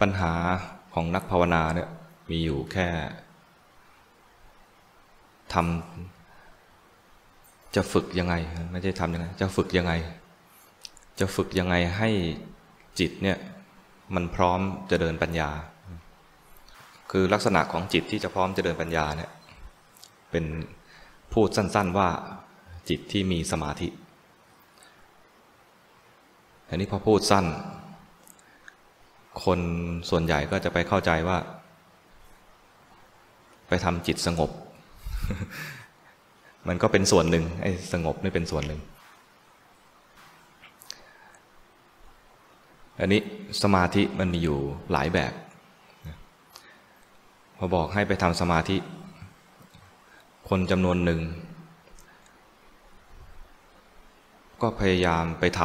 ปัญหาของนักภาวนาเนี่ยมีอยู่แค่ทำจะฝึกยังไง ไม่ใช่ทำยังไง จะฝึกยังไง จะฝึกยังไงให้จิตเนี่ยมันพร้อมจะเดินปัญญา คือลักษณะของจิตที่จะพร้อมจะเดินปัญญาเนี่ยเป็นพูดสั้น ๆว่าจิตที่มีสมาธิอันนี้พอพูดสั้น คนส่วนใหญ่ก็จะไปเข้าใจว่า ไปทำจิตสงบ มันก็เป็นส่วนหนึ่งไอ้สงบนี่เป็นส่วนหนึ่ง อันนี้สมาธิมันมีอยู่หลายแบบพอบอกให้ไปทำสมาธิ คนจำนวนหนึ่ง ก็พยายามไปท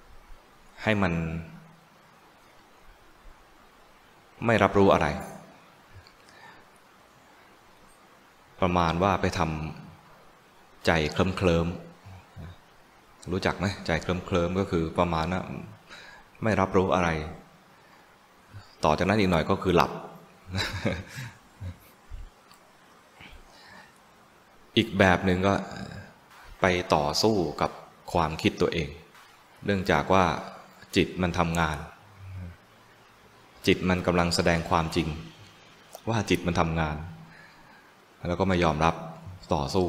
ำให้มัน ไม่รับรู้อะไร ประมาณว่าไปทำใจเคลิ้มเคลิมรู้จักไหมใจเคลิ้มเคลิมก็คือประมาณนะไม่รับรู้อะไร ต่อจากนั้นอีกหน่อยก็คือหลับ อีกแบบหนึ่งก็ไปต่อสู้กับความคิดตัวเอง เนื่องจากว่าจิตมันทำงาน จิตมันกำลังแสดงความจริง ว่าจิตมันทำงาน แล้วก็ไม่ยอมรับต่อสู้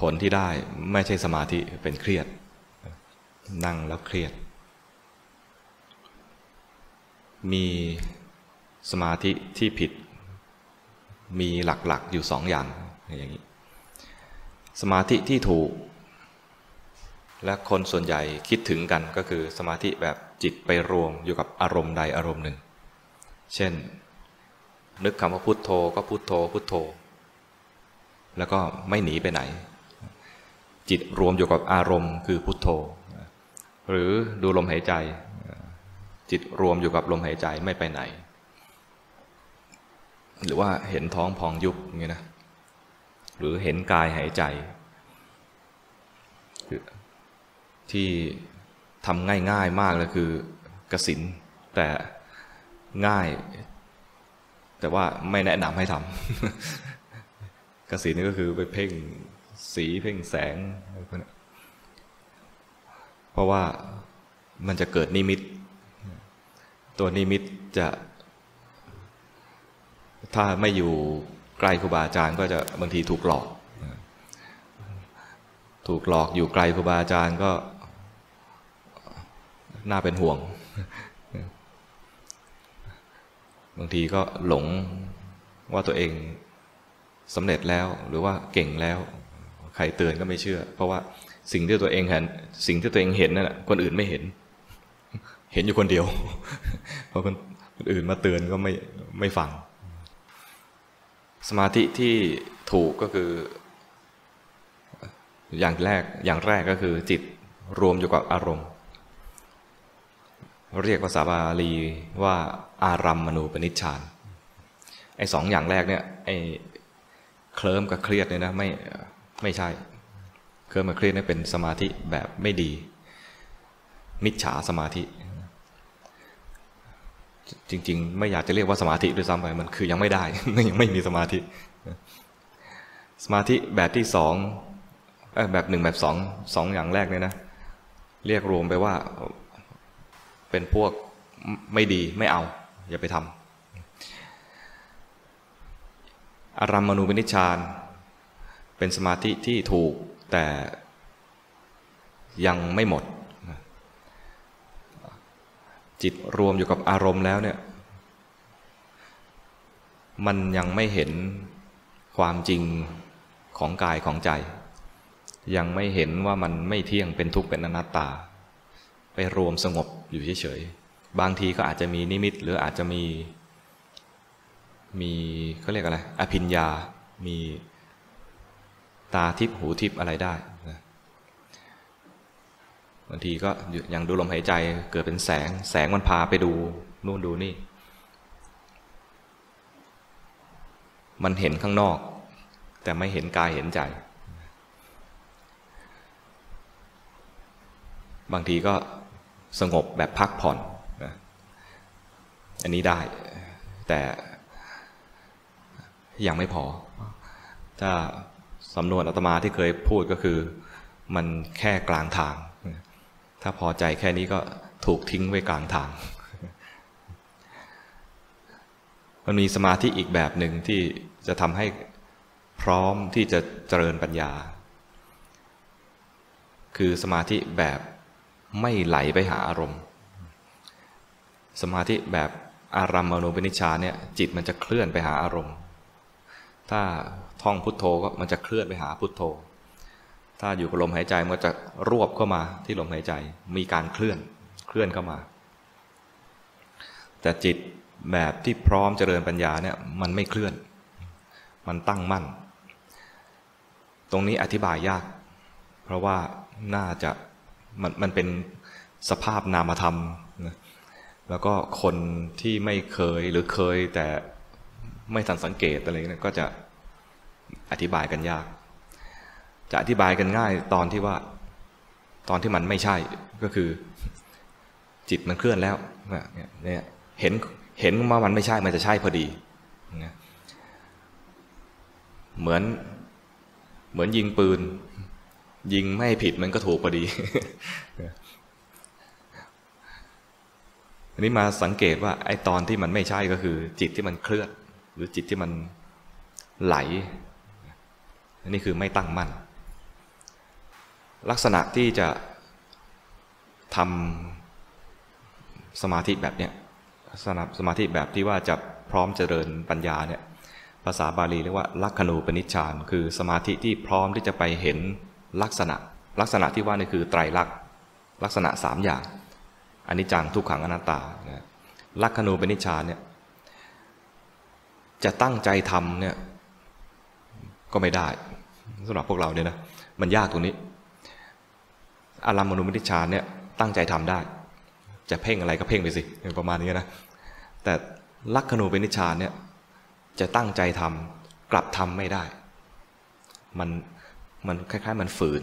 ผลที่ได้ไม่ใช่สมาธิเป็นเครียด นั่งแล้วเครียด มีสมาธิที่ผิด มีหลักๆอยู่สองอย่างอย่างนี้สมาธิที่ถูก และคนส่วนใหญ่คิดถึงกันก็คือสมาธิแบบ จิตไปรวมอยู่กับอารมณ์ใดอารมณ์หนึ่ง เช่น นึกคำว่าพุโทโธก็พุโทโธพุโทโธ แล้วก็ไม่หนีไปไหน จิตรวมอยู่กับอารมณ์คือพุโทโธ หรือดูลมหายใจ จิตรวมอยู่กับลมหายใจไม่ไปไหน หรือว่าเห็นท้องพองยุบอย่างนี้นะหรือเห็นกายหายใจที่ ทำง่ายๆมากเลยคือกสินแต่ง่าย แต่ว่าไม่แนะนำให้ทำกสินนี่ก็คือไปเพ่งสีเพ่งแสง เพราะว่ามันจะเกิดนิมิต ตัวนิมิตจะ ถ้าไม่อยู่ใกล้ครูบาอาจารย์ก็จะบางทีถูกหลอก ถูกหลอกอยู่ไกลครูบาอาจารย์ก็ น่าเป็นห่วง บางทีก็หลงว่าตัวเองสำเร็จแล้วหรือว่าเก่งแล้ว ใครเตือนก็ไม่เชื่อ เพราะว่าสิ่งที่ตัวเองเห็นสิ่งที่ตัวเองเห็นนั่นแหะคนอื่นไม่เห็น เห็นอยู่คนเดียว เพราะคนอื่นมาเตือนก็ไม่ไม่ฟัง สมาธิที่ถูกก็คือ อย่างแรกอย่างแรกก็คือจิตรวมอยู่กับอารมณ์ เรียกภาษาบาลีว่าอารัมมณูปนิชฌานไอ้สองอย่างแรกเนี่ยไอ้เคลิ้มกับเครียดเนี่ยนะไม่ไม่ใช่ เคลิ้มกับเครียดนี่เป็นสมาธิแบบไม่ดี มิจฉาสมาธิ จริง ๆ ไม่อยากจะเรียกว่าสมาธิด้วยซ้ำไปมันคือยังไม่ได้ยังไม่มีสมาธิ สมาธิแบบที่สองแบบหนึ่งแบบสองสองอย่างแรกเนี่ยนะ เรียกรวมไปว่า เป็นพวกไม่ดีไม่เอา อย่าไปทำอารัมมณูปนิชานเป็นสมาธิที่ถูกแต่ยังไม่หมด จิตรวมอยู่กับอารมณ์แล้วเนี่ยมันยังไม่เห็นความจริงของกายของใจ ยังไม่เห็นว่ามันไม่เที่ยงเป็นทุกข์เป็นอนัตตา ไปรวมสงบ อยู่เฉยๆ บางทีก็อาจจะมีนิมิต หรืออาจจะมี มีเขาเรียกอะไร อภิญญา มีตาทิพหูทิพอะไรได้นะบางทีก็อย่างดูลมหายใจเกิดเป็นแสง แสงมันพาไปดูนู่นดูนี่ มันเห็นข้างนอก แต่ไม่เห็นกายเห็นใจ บางทีก็ สงบแบบพักผ่อนนะอันนี้ได้ แต่ยังไม่พอ ถ้าสำนวนอาตมาที่เคยพูดก็คือ มันแค่กลางทาง ถ้าพอใจแค่นี้ก็ถูกทิ้งไว้กลางทาง มันมีสมาธิอีกแบบหนึ่งที่จะทำให้พร้อมที่จะเจริญปัญญา คือสมาธิแบบ ไม่ไหลไปหาอารมณ์ สมาธิแบบอารัมมณูปนิชฌานเนี่ยจิตมันจะเคลื่อนไปหาอารมณ์ ถ้าท่องพุทโธก็มันจะเคลื่อนไปหาพุทโธ ถ้าอยู่กับลมหายใจมันจะรวบเข้ามาที่ลมหายใจมีการเคลื่อนเคลื่อนเข้ามา แต่จิตแบบที่พร้อมเจริญปัญญาเนี่ยมันไม่เคลื่อน มันตั้งมั่น ตรงนี้อธิบายยาก เพราะว่าน่าจะ มันมันเป็นสภาพนามธรรมนะแล้วก็คนที่ไม่เคยหรือเคยแต่ไม่ทันสังเกตอะไรนะก็จะอธิบายกันยาก จะอธิบายกันง่ายตอนที่ว่า ตอนที่มันไม่ใช่ก็คือ จิตมันเคลื่อนแล้วเนี่ยเห็นเห็นว่ามันไม่ใช่มันจะใช่พอดีเหมือนเหมือนยิงปืน ยิงไม่ผิดมันก็ถูกพอดีอันนี้มาสังเกตว่า ไอ้ตอนที่มันไม่ใช่ก็คือ จิตที่มันเคลื่อน หรือจิตที่มันไหลอันนี้คือไม่ตั้งมั่น ลักษณะที่จะทำสมาธิแบบเนี้ยสนาสมาธิแบบที่ว่าจะพร้อมเจริญปัญญาเนี่ยภาษาบาลีเรียกว่าลักขณูปนิชฌานคือสมาธิที่พร้อมที่จะไปเห็น ลักษณะ ลักษณะที่ว่านี่คือไตรลักษณ์ลักษณะสามอย่างอันนี้จังทุกขังอนัตตาลักขณูปนิชฌานเนี่ยจะตั้งใจทำเนี่ยก็ไม่ได้สำหรับพวกเราเนี่ยนะมันยากตรงนี้ อารามณูปนิชฌานเนี่ยตั้งใจทำได้ จะเพ่งอะไรก็เพ่งไปสิประมาณนี้นะแต่ลักขณูปนนิชานเนี่ยจะตั้งใจทำกลับทำไม่ได้ มัน มันคล้ายๆ มันฝืน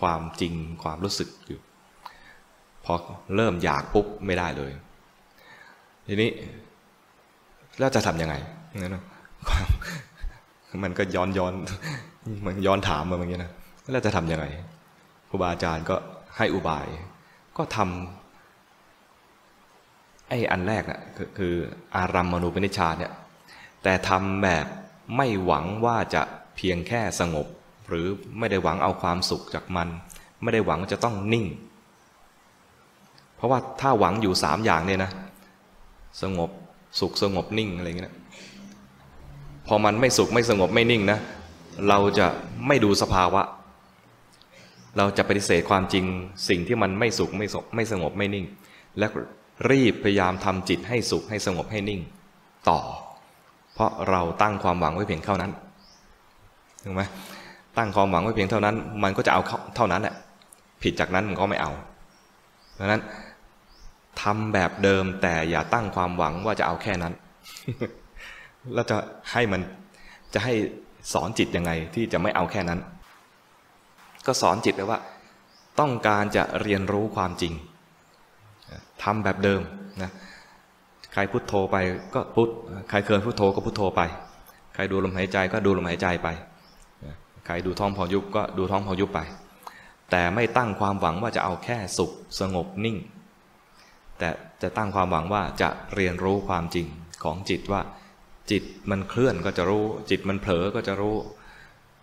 ความจริงความรู้สึกอยู่ พอเริ่มอยากปุ๊บไม่ได้เลย ทีนี้แล้วจะทำยังไงนั่นมันก็ย้อนย้อนมันย้อนถามมาอย่างนี้นะแล้วจะทำยังไงครูบาอาจารย์ก็ให้อุบาย ก็ทำไอ้อันแรกน่ะคืออารัมมณูปนิชาเนี่ยแต่ทำแบบไม่หวังว่าจะเพียงแค่สงบ หรือไม่ได้หวังเอาความสุขจากมัน ไม่ได้หวังจะต้องนิ่ง เพราะว่าถ้าหวังอยู่สามอย่างเนี่ยนะ สงบสุขสงบนิ่งอะไรเงี้ยพอมันไม่สุขไม่สงบไม่นิ่งนะ เราจะไม่ดูสภาวะ เราจะปฏิเสธความจริงสิ่งที่มันไม่สุขไม่สงบไม่สงบไม่นิ่ง และรีบพยายามทำจิตให้สุขให้สงบให้นิ่ง ต่อ เพราะเราตั้งความหวังไว้เพียงเท่านั้นถูกไหม ตั้งความหวังไว้เพียงเท่านั้น มันก็จะเอาเท่านั้นแหละผิดจากนั้นมันก็ไม่เอาดังนั้นทำแบบเดิมแต่อย่าตั้งความหวังว่าจะเอาแค่นั้น แล้วจะให้มันจะให้สอนจิตยังไงที่จะไม่เอาแค่นั้น ก็สอนจิตไปว่า ต้องการจะเรียนรู้ความจริงทำแบบเดิมนะใครพุโทโธไปก็พุทใครเคยพุโทโธก็พุโทโธไป ใครดูลมหายใจก็ดูลมหายใจไป ใครดูท้องพอยุบก็ดูท้องพอยุบไป แต่ไม่ตั้งความหวังว่าจะเอาแค่สุขสงบนิ่ง แต่จะตั้งความหวังว่าจะเรียนรู้ความจริงของจิตว่า จิตมันเคลื่อนก็จะรู้ จิตมันเผลอก็จะรู้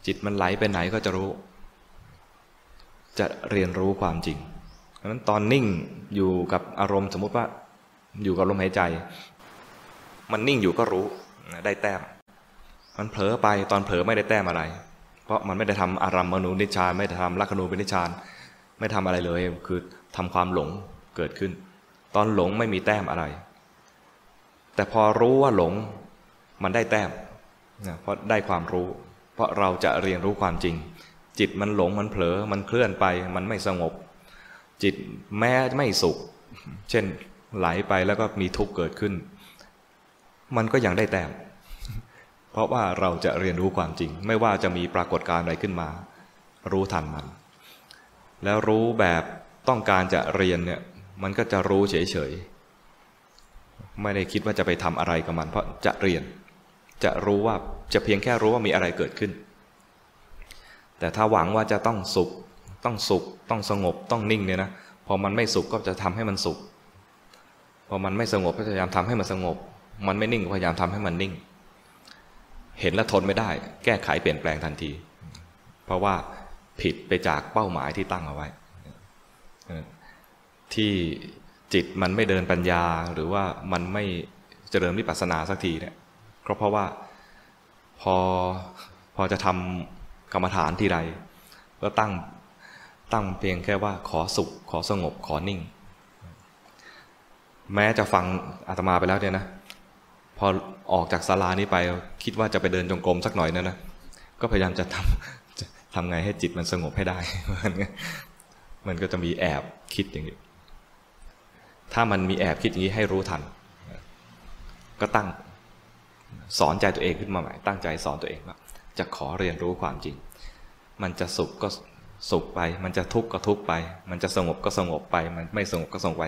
จิตมันไหลไปไหนก็จะรู้ จะเรียนรู้ความจริงเพราะนั้นตอนนิ่งอยู่กับอารมณ์สมมุติว่าอยู่กับลมหายใจ มันนิ่งอยู่ก็รู้ได้แต้ม มันเผลอไปตอนเผลอไม่ได้แต้มอะไร เพราะมันไม่ได้ทำอารัมมนูนิชานไม่ได้ทำลักขณูเป็นนิชานไม่ทำอะไรเลย คือทำความหลงเกิดขึ้น ตอนหลงไม่มีแต้มอะไร แต่พอรู้ว่าหลงมันได้แต้มนะเพราะได้ความรู้ เพราะเราจะเรียนรู้ความจริง จิตมันหลงมันเผลอมันเคลื่อนไป มันไม่สงบ จิตแม้ไม่สุข เช่นไหลไปแล้วก็มีทุกข์เกิดขึ้น มันก็ยังได้แต้ม เพราะว่าเราจะเรียนรู้ความจริง ไม่ว่าจะมีปรากฏการณ์อะไรขึ้นมา รู้ทันมัน แล้วรู้แบบต้องการจะเรียนเนี่ยมันก็จะรู้เฉยไม่ได้คิดว่าจะไปทำอะไรกับมัน เพราะจะเรียน จะรู้ว่าจะเพียงแค่รู้ว่ามีอะไรเกิดขึ้น แต่ถ้าหวังว่าจะต้องสุข ต้องสุข ต้องสงบต้องนิ่งเนี่ยนะพอมันไม่สุขก็จะทำให้มันสุขพอมันไม่สงบก็พยายามทำให้มันสงบ มันไม่นิ่งก็พยายามทำให้มันนิ่ง เห็นแล้วทนไม่ได้ แก้ไขเปลี่ยนแปลงทันที เพราะว่าผิดไปจากเป้าหมายที่ตั้งเอาไว้ ที่จิตมันไม่เดินปัญญาหรือว่ามันไม่เจริญวิปัสสนาสักทีเนี่ยก็เพราะว่าพอพอจะทำกรรมฐานทีไรก็ตั้งตั้งเพียงแค่ว่าขอสุข ขอสงบขอนิ่ง แม้จะฟังอาตมาไปแล้วเนี่ยนะ อออกจากศาลานี้ไป คิดว่าจะไปเดินจงกรมสักหน่อยนะนะก็พยายามจะทำทำไงให้จิตมันสงบให้ได้ มันก็จะมีแอบคิดอย่างนี้ ถ้ามันมีแอบคิดอย่างนี้ให้รู้ทัน ก็ตั้งสอนใจตัวเองขึ้นมาใหม่ ตั้งใจสอนตัวเองว่าจะขอเรียนรู้ความจริง มันจะสุขก็สุขไป มันจะทุกข์ก็ทุกข์ไป มันจะสงบก็สงบไป มันไม่สงบก็สงบไป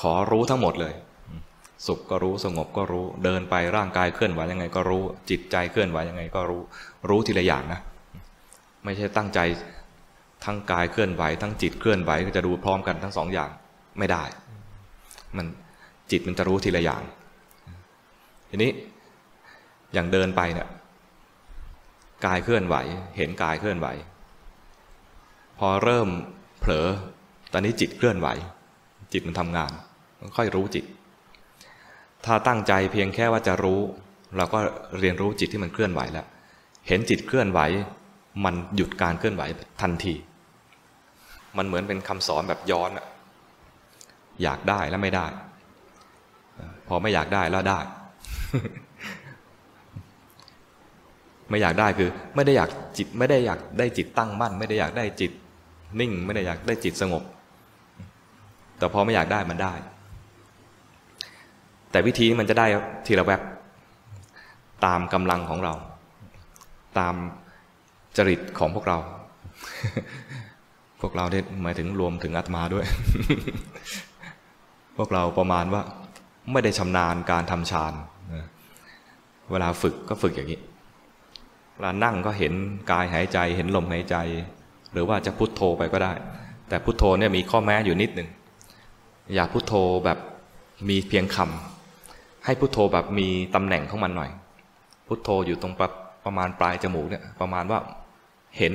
ขอรู้ทั้งหมดเลย สุขก็รู้สงบก็รู้ เดินไปร่างกายเคลื่อนไหวยังไงก็รู้ จิตใจเคลื่อนไหวยังไงก็รู้ รู้ทีละอย่างนะ ไม่ใช่ตั้งใจทั้งกายเคลื่อนไหว ทั้งจิตเคลื่อนไหวก็จะดูพร้อมกันทั้งสองอย่างไม่ได้ มันจิตมันจะรู้ทีละอย่าง ทีนี้อย่างเดินไปเนี่ยกายเคลื่อนไหว เห็นกายเคลื่อนไหว พอเริ่มเผลอตอนนี้จิตเคลื่อนไหว จิตมันทำงานค่อยรู้จิต ถ้าตั้งใจเพียงแค่ว่าจะรู้ เราก็เรียนรู้จิตที่มันเคลื่อนไหวแล้ว เห็นจิตเคลื่อนไหว มันหยุดการเคลื่อนไหวทันที มันเหมือนเป็นคำสอนแบบย้อนอะอยากได้แล้วไม่ได้ พอไม่อยากได้แล้วได้ ไม่อยากได้คือ ไม่ได้อยากจิต ไม่ได้อยากได้จิตตั้งมั่น ไม่ได้อยากได้จิตนิ่ง ไม่ได้อยากได้จิตสงบ แต่พอไม่อยากได้มันได้ แต่วิธีมันจะได้ทีละแวบตามกำลังของเรา ตามจริตของพวกเรา พวกเราเนี่ยหมายถึงรวมถึงอาตมาด้วย พวกเราประมาณว่าไม่ได้ชำนาญการทำฌานเวลาฝึกก็ฝึกอย่างนี้เวลานั่งก็เห็นกายหายใจเห็นลมหายใจ หรือว่าจะพุโทโธไปก็ได้ แต่พุโทโธเนี่ยมีข้อแม้อยู่นิดหนึ่งอย่าพุโทโธแบบมีเพียงคำ ให้พุโทโธแบบมีตำแหน่งของมันหน่อย พุโทโธอยู่ตรงประประมาณปลายจมูกเนี่ย ประมาณว่าเห็น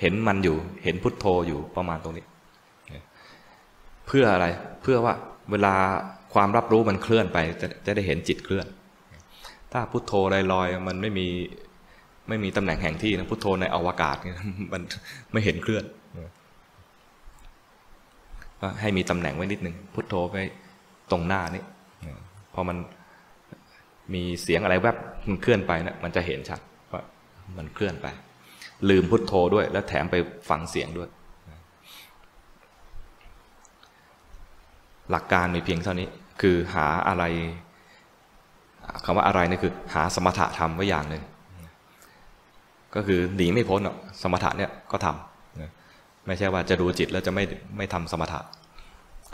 เห็นมันอยู่ เห็นพุทโธอยู่ประมาณตรงนี้ เพื่ออะไรเพื่อว่าเวลาความรับรู้มันเคลื่อนไปจะจะได้เห็นจิตเคลื่อน ถ้าพุทโธลอยๆมันไม่มีไม่มีตำแหน่งแห่งที่นะพุทโธในอวกาศมันไม่เห็นเคลื่อนก็ให้มีตำแหน่งไว้นิดหนึ่งพุทโธไปตรงหน้านี่พอมัน มีเสียงอะไรแวบมันเคลื่อนไปนะมันจะเห็นชัดว่ามันเคลื่อนไป ลืมพุทโธด้วย แล้วแถมไปฟังเสียงด้วย หลักการมีเพียงเท่านี้ คือหาอะไรคำว่าอะไรนี่คือหาสมถะทำไว้อย่างหนึ่งก็คือหนีไม่พ้นหรอกสมถะเนี่ยก็ทำไม่ใช่ว่าจะดูจิตแล้วจะไม่ไม่ทำสมถะ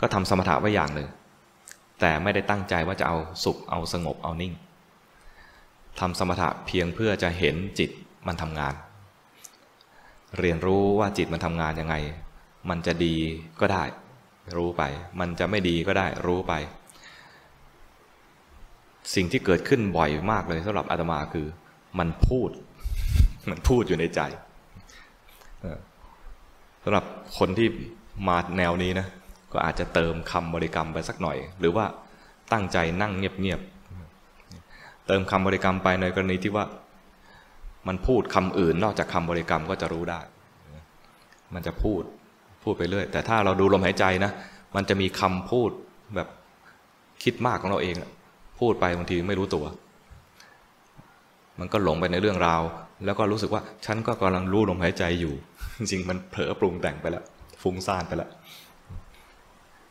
ก็ทำสมถะไว้อย่างหนึ่งแต่ไม่ได้ตั้งใจว่าจะเอาสุขเอาสงบเอานิ่ง ทำสมถะเพียงเพื่อจะเห็นจิตมันทำงาน เรียนรู้ว่าจิตมันทำงานยังไง มันจะดีก็ได้ รู้ไป มันจะไม่ดีก็ได้รู้ไป สิ่งที่เกิดขึ้นบ่อยมากเลยสำหรับอาตมาคือ มันพูด มันพูดอยู่ในใจสำหรับคนที่มาแนวนี้นะ ก็อาจจะเติมคำบริกรรมไปสักหน่อย หรือว่าตั้งใจนั่งเงียบๆ เติมคำบริกรรมไปในกรณีที่ว่า มันพูดคำอื่น นอกจากคำบริกรรมก็จะรู้ได้ มันจะพูดพูดไปเรื่อย แต่ถ้าเราดูลมหายใจนะ มันจะมีคำพูดแบบคิดมากของเราเอง พูดไปบางทีไม่รู้ตัว มันก็หลงไปในเรื่องราว แล้วก็รู้สึกว่า ฉันก็กำลังรู้ลมหายใจอยู่ จริงมันเผลอปรุงแต่งไปแล้ว ฟุ้งซ่านไปแล้ว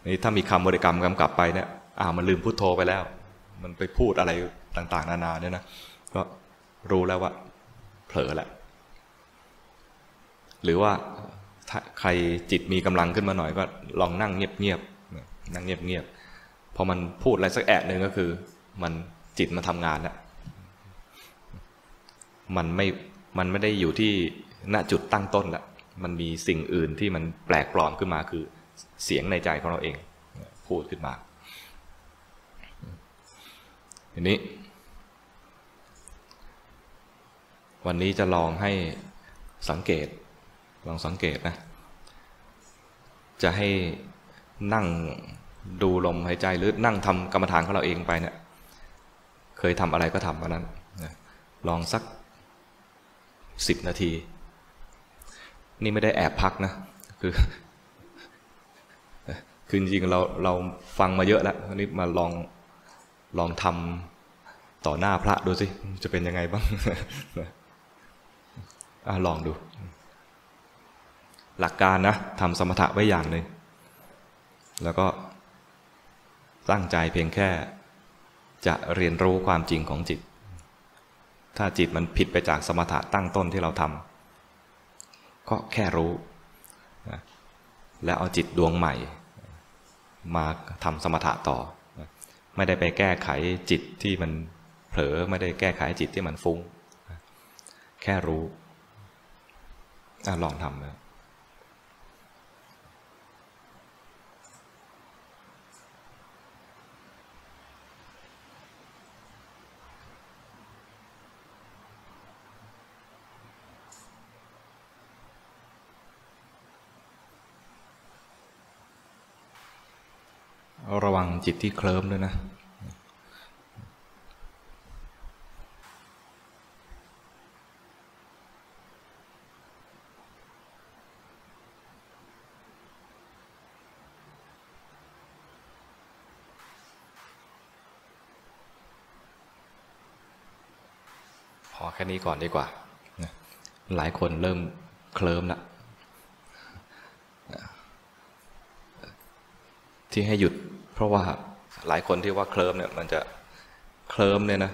นี่ถ้ามีคำบริกรรมกำกับไปเนี่ยอ่ามันลืมพุโทโธไปแล้ว มันไปพูดอะไร ต่างๆ นานาเนี่ยนะก็รู้แล้วว่าเผลอแหละ หรือว่าถ้าใครจิตมีกำลังขึ้นมาหน่อยก็ลองนั่งเงียบๆนั่งเงียบๆพอมันพูดอะไรสักแอะหนึ่งก็คือ มันจิตมันทำงานแล้วมันไม่มันไม่ได้อยู่ที่ณจุดตั้งต้นละมันมีสิ่งอื่นที่มันแปลกปลอมขึ้นมาคือเสียงในใจของเราเอง พูดขึ้นมาทีนี้ วันนี้จะลองให้สังเกต ลองสังเกตนะ จะให้นั่งดูลมหายใจหรือนั่งทำกรรมฐานของเราเองไปเนะี่ย เคยทำอะไรก็ทำวันนั้นลองสักสิบนาที นี่ไม่ได้แอบพักนะ คือ คือจริงๆเราเราฟังมาเยอะแล้วนนี้มาลองลองทำต่อหน้าพระดูสิ จะเป็นยังไงบ้าง อลองดู หลักการนะทำสมถะไว้อย่างหนึ่งแล้วก็ตั้งใจเพียงแค่ จะเรียนรู้ความจริงของจิต ถ้าจิตมันผิดไปจากสมถะตั้งต้นที่เราทำก็แค่รู้ แล้วเอาจิตดวงใหม่ มาทำสมถะต่อ ไม่ได้ไปแก้ไขจิตที่มันเผลอไม่ได้แก้ไขจิตที่มันฟุง้ง แค่รู้ อลองทำนะระวังจิตที่เคลิ้มด้วยนะ พอแค่นี้ก่อนดีกว่า หลายคนเริ่มเคลิ้มแล้วที่ให้หยุด เพราะว่าหลายคนที่ว่าเคลิมเนี่ย มันจะเคลิมเนี่ยนะ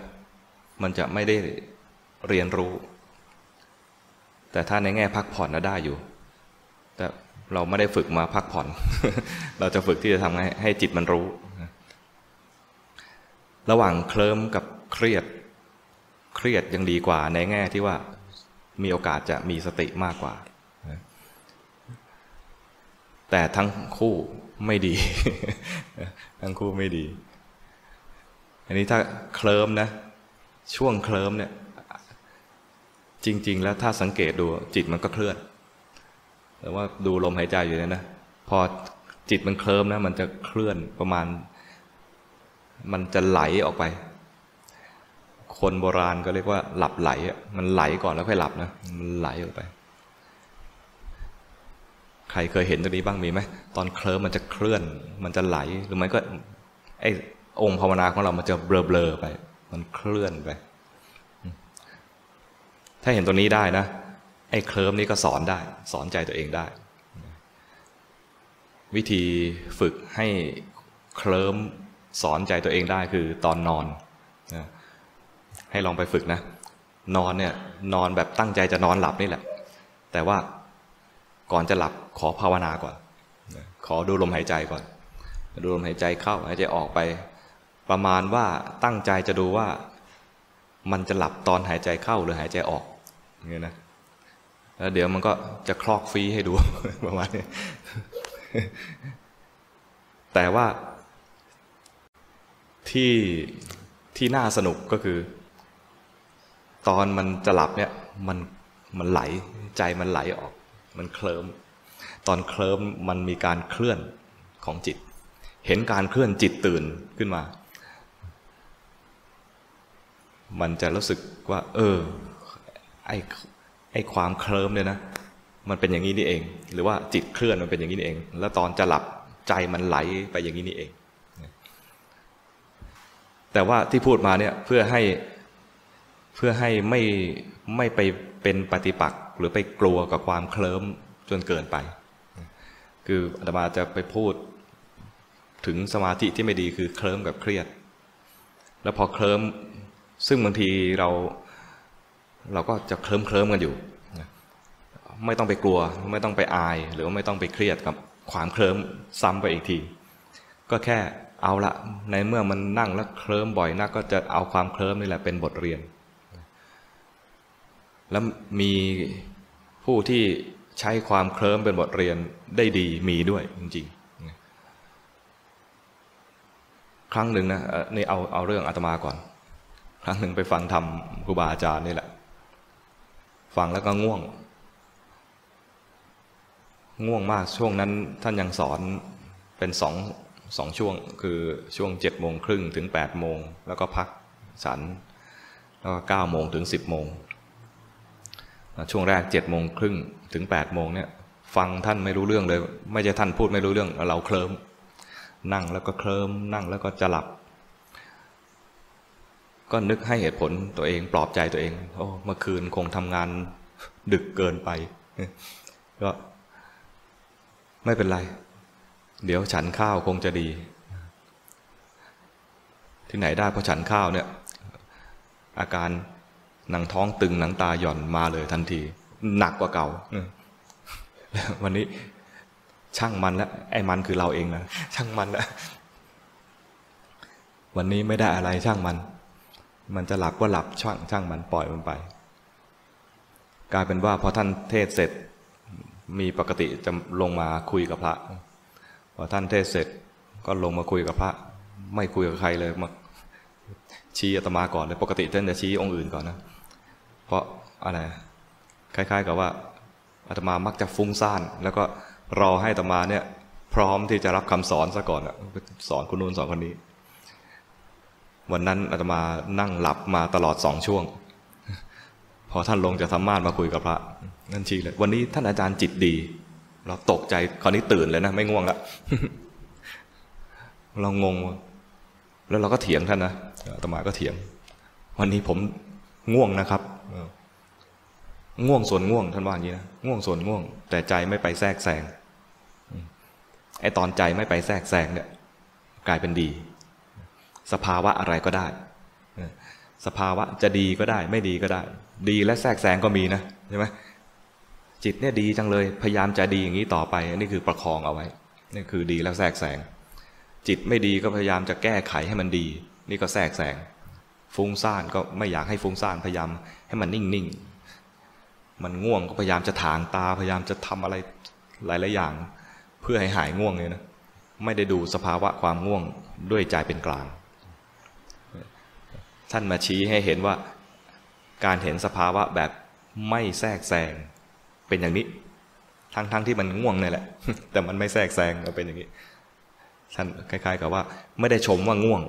มันจะไม่ได้เรียนรู้ แต่ถ้าในแง่พักผ่อนนะได้อยู่ แต่เราไม่ได้ฝึกมาพักผ่อน เราจะฝึกที่จะทำให้ให้จิตมันรู้ ระหว่างเคลิมกับเครียด เครียดยังดีกว่าในแง่ที่ว่ามีโอกาสจะมีสติมากกว่า แต่ทั้งคู่ไม่ดี ทั้งคู่ไม่ดี อันนี้ถ้าเคลิมนะ ช่วงเคลิมเนี่ย จริง ๆ แล้วถ้าสังเกตดูจิตมันก็เคลื่อนแต่ว่าดูลมหายใจอยู่เนี่ยนะ พอจิตมันเคลิมนะ มันจะเคลื่อนประมาณ มันจะไหลออกไป คนโบราณก็เรียกว่าหลับไหลมันไหลก่อนแล้วค่อยหลับนะ มันไหลออกไป ใครเคยเห็นตรงนี้บ้างมีไหม ตอนเคลิ้มมันจะเคลื่อน มันจะไหล หรือมันก็ ไอองค์ภาวนาของเรา มันจะเบลอๆไป มันเคลื่อนไป ถ้าเห็นตัวนี้ได้นะ ไอ้เคลิ้มนี้ก็สอนได้ สอนใจตัวเองได้ วิธีฝึกให้เคลิ้มสอนใจตัวเองได้คือตอนนอนนะ ให้ลองไปฝึกนะ นอนเนี่ยนอนแบบตั้งใจจะนอนหลับนี่แหละ แต่ว่าก่อนจะหลับขอภาวนาก่อน ขอดูลมหายใจก่อน ดูลมหายใจเข้าหายใจออกไป ประมาณว่าตั้งใจจะดูว่ามันจะหลับตอนหายใจเข้าหรือหายใจออกอย่างนี้นะแล้วเดี๋ยวมันก็จะคลอกฟรีให้ดูประมาณนี้แต่ว่าที่ที่น่าสนุกก็คือ ตอนมันจะหลับเนี่ยมันมันไหลใจมันไหลออก มันเคลิมตอนเคลิมมันมีการเคลื่อนของจิต เห็นการเคลื่อนจิตตื่นขึ้นมา มันจะรู้สึกว่า เออไอ้ไอ้ความเคลิมเนี่ยนะ มันเป็นอย่างนี้นี่เอง หรือว่าจิตเคลื่อนมันเป็นอย่างนี้นี่เอง แล้วตอนจะหลับใจมันไหลไปอย่างนี้นี่เอง แต่ว่าที่พูดมาเนี่ยเพื่อให้ เพื่อให้ไม่ไม่ไปเป็นปฏิปักษ์หรือไปกลัวกับความเคลิ้มจนเกินไป คืออาตมาจะไปพูดถึงสมาธิที่ไม่ดีคือเคลิ้มกับเครียด แล้วพอเคลิ้มซึ่งบางทีเราเราก็จะเคลิ้มเคลิ้มกันอยู่ ไม่ต้องไปกลัว ไม่ต้องไปอาย หรือว่าไม่ต้องไปเครียดกับความเคลิ้มซ้ำไปอีกที ก็แค่เอาละในเมื่อมันนั่งแล้วเคลิ้มบ่อยนักก็จะเอาความเคลิ้มนี่แหละเป็นบทเรียน แล้วมีผู้ที่ใช้ความเคลิ้มเป็นบทเรียนได้ดีมีด้วยจริงๆ ครั้งหนึ่งนะนี่เอาเอาเรื่องอาตมาก่อน ครั้งหนึ่งไปฟังธรรมครูบาอาจารย์นี่แหละ ฟังแล้วก็ง่วง ง่วงมากช่วงนั้นท่านยังสอนเป็นสองสองช่วงคือช่วงเจ็ดโมงครึ่งถึงแปดโมงแล้วก็พักฉันแล้วก็เก้าโมงถึงสิบโมง ช่วงแรกเจ็ดโมงครึ่งถึงแปดโมงเนี่ยฟังท่านไม่รู้เรื่องเลย ไม่ใช่ท่านพูดไม่รู้เรื่อง เราเคลิมนั่งแล้วก็เคลิมนั่งแล้วก็จะหลับ ก็นึกให้เหตุผลตัวเองปลอบใจตัวเอง โอ้เมื่อคืนคงทำงานดึกเกินไป ก็ไม่เป็นไร เดี๋ยวฉันข้าวคงจะดี ที่ไหนได้พอฉันข้าวเนี่ย อาการ หนังท้องตึงหนังตาหย่อนมาเลยทันที หนักกว่าเก่าวันนี้ช่างมันแล้วไอ้มันคือเราเองนะช่างมันแล้ววันนี้ไม่ได้อะไรช่างมัน มันจะหลับก็หลับช่างช่างมันปล่อยมันไป กลายเป็นว่าพอท่านเทศเสร็จมีปกติจะลงมาคุยกับพระ พอท่านเทศเสร็จก็ลงมาคุยกับพระ ไม่คุยกับใครเลยมาชี้อาตมาก่อนเลยปกติท่านจะชี้องค์อื่นก่อนนะ ราะอะไรคล้าย ๆ กับว่าอาตมามักจะฟุ้งซ่าน แล้วก็รอให้อาตมาเนี่ย พร้อมที่จะรับคำสอนซะก่อนสอนคนนู้นสอนคนนี้ วันนั้นอาตมานั่งหลับมาตลอดสองช่วง พอท่านลงจากธรรมาสมาคุยกับพระนั่นชี้เลย วันนี้ท่านอาจารย์จิตดี เราตกใจคราวนี้ตื่นเลยนะไม่ง่วงละเรางง แล้วเราก็เถียงท่านนะอาตมาก็เถียง วันนี้ผมง่วงนะครับ ง่วงส่วนง่วงท่านว่าอย่างนี้นะง่วงส่วนง่วง แต่ใจไม่ไปแทรกแซงไอ้ตอนใจไม่ไปแทรกแซงเนี่ยกลายเป็นดี สภาวะอะไรก็ได้ สภาวะจะดีก็ได้ ไม่ดีก็ได้ ดีและแทรกแซงก็มีนะใช่ไหมจิตเนี่ยดีจังเลยพยายามจะดีอย่างนี้ต่อไปนี่คือประคองเอาไว้นี่คือดีแล้วแทรกแซงจิตไม่ดีก็พยายามจะแก้ไขให้มันดี นี่ก็แทรกแซงฟุ้งซ่านก็ไม่อยากให้ฟุ้งซ่านพยายามให้มันนิ่งๆ มันง่วงก็พยายามจะถางตาพยายามจะทำอะไรหลาย ๆ อย่าง เพื่อให้หายง่วงเลยนะไม่ได้ดูสภาวะความง่วงด้วยใจเป็นกลาง ท่านมาชี้ให้เห็นว่าการเห็นสภาวะแบบไม่แทรกแซงเป็นอย่างนี้ ทั้งๆทที่มันง่วงนี่แหละ แต่มันไม่แทรกแซงมันเป็นอย่างนี้ ท่านคล้าย ๆ กับว่า ไม่ได้ชมว่าง่วง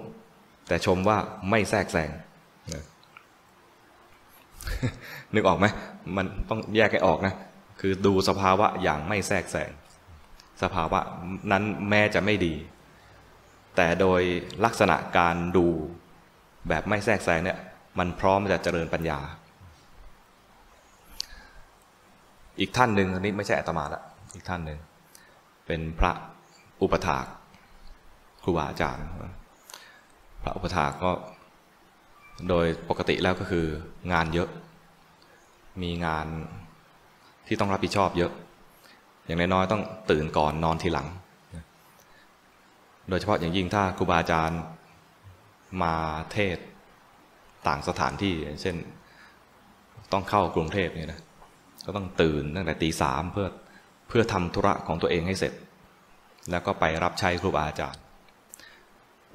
แต่ชมว่าไม่แทรกแซง นึกออกไหมมันต้องแยกให้ออกนะ คือดูสภาวะอย่างไม่แทรกแซงสภาวะนั้นแม้จะไม่ดี แต่โดยลักษณะการดูแบบไม่แทรกแซงเนี่ยมันพร้อมจะเจริญปัญญา อีกท่านหนึ่งอันนี้ไม่ใช่อาตมาละอีกท่านหนึ่งเป็นพระอุปถากครูบาอาจารย์ พระอุปถาก็โดยปกติแล้วก็คืองานเยอะ มีงานที่ต้องรับผิดชอบเยอะ อย่างน้อยๆต้องตื่นก่อนนอนทีหลัง โดยเฉพาะอย่างยิ่งถ้าครูบาอาจารย์มาเทศต่างสถานที่เช่น ต้องเข้ากรุงเทพเนี่ยนะก็ต้องตื่นตั้งแต่ตีสามเพื่อเพื่อทำธุระของตัวเองให้เสร็จ แล้วก็ไปรับใช้ครูบาอาจารย์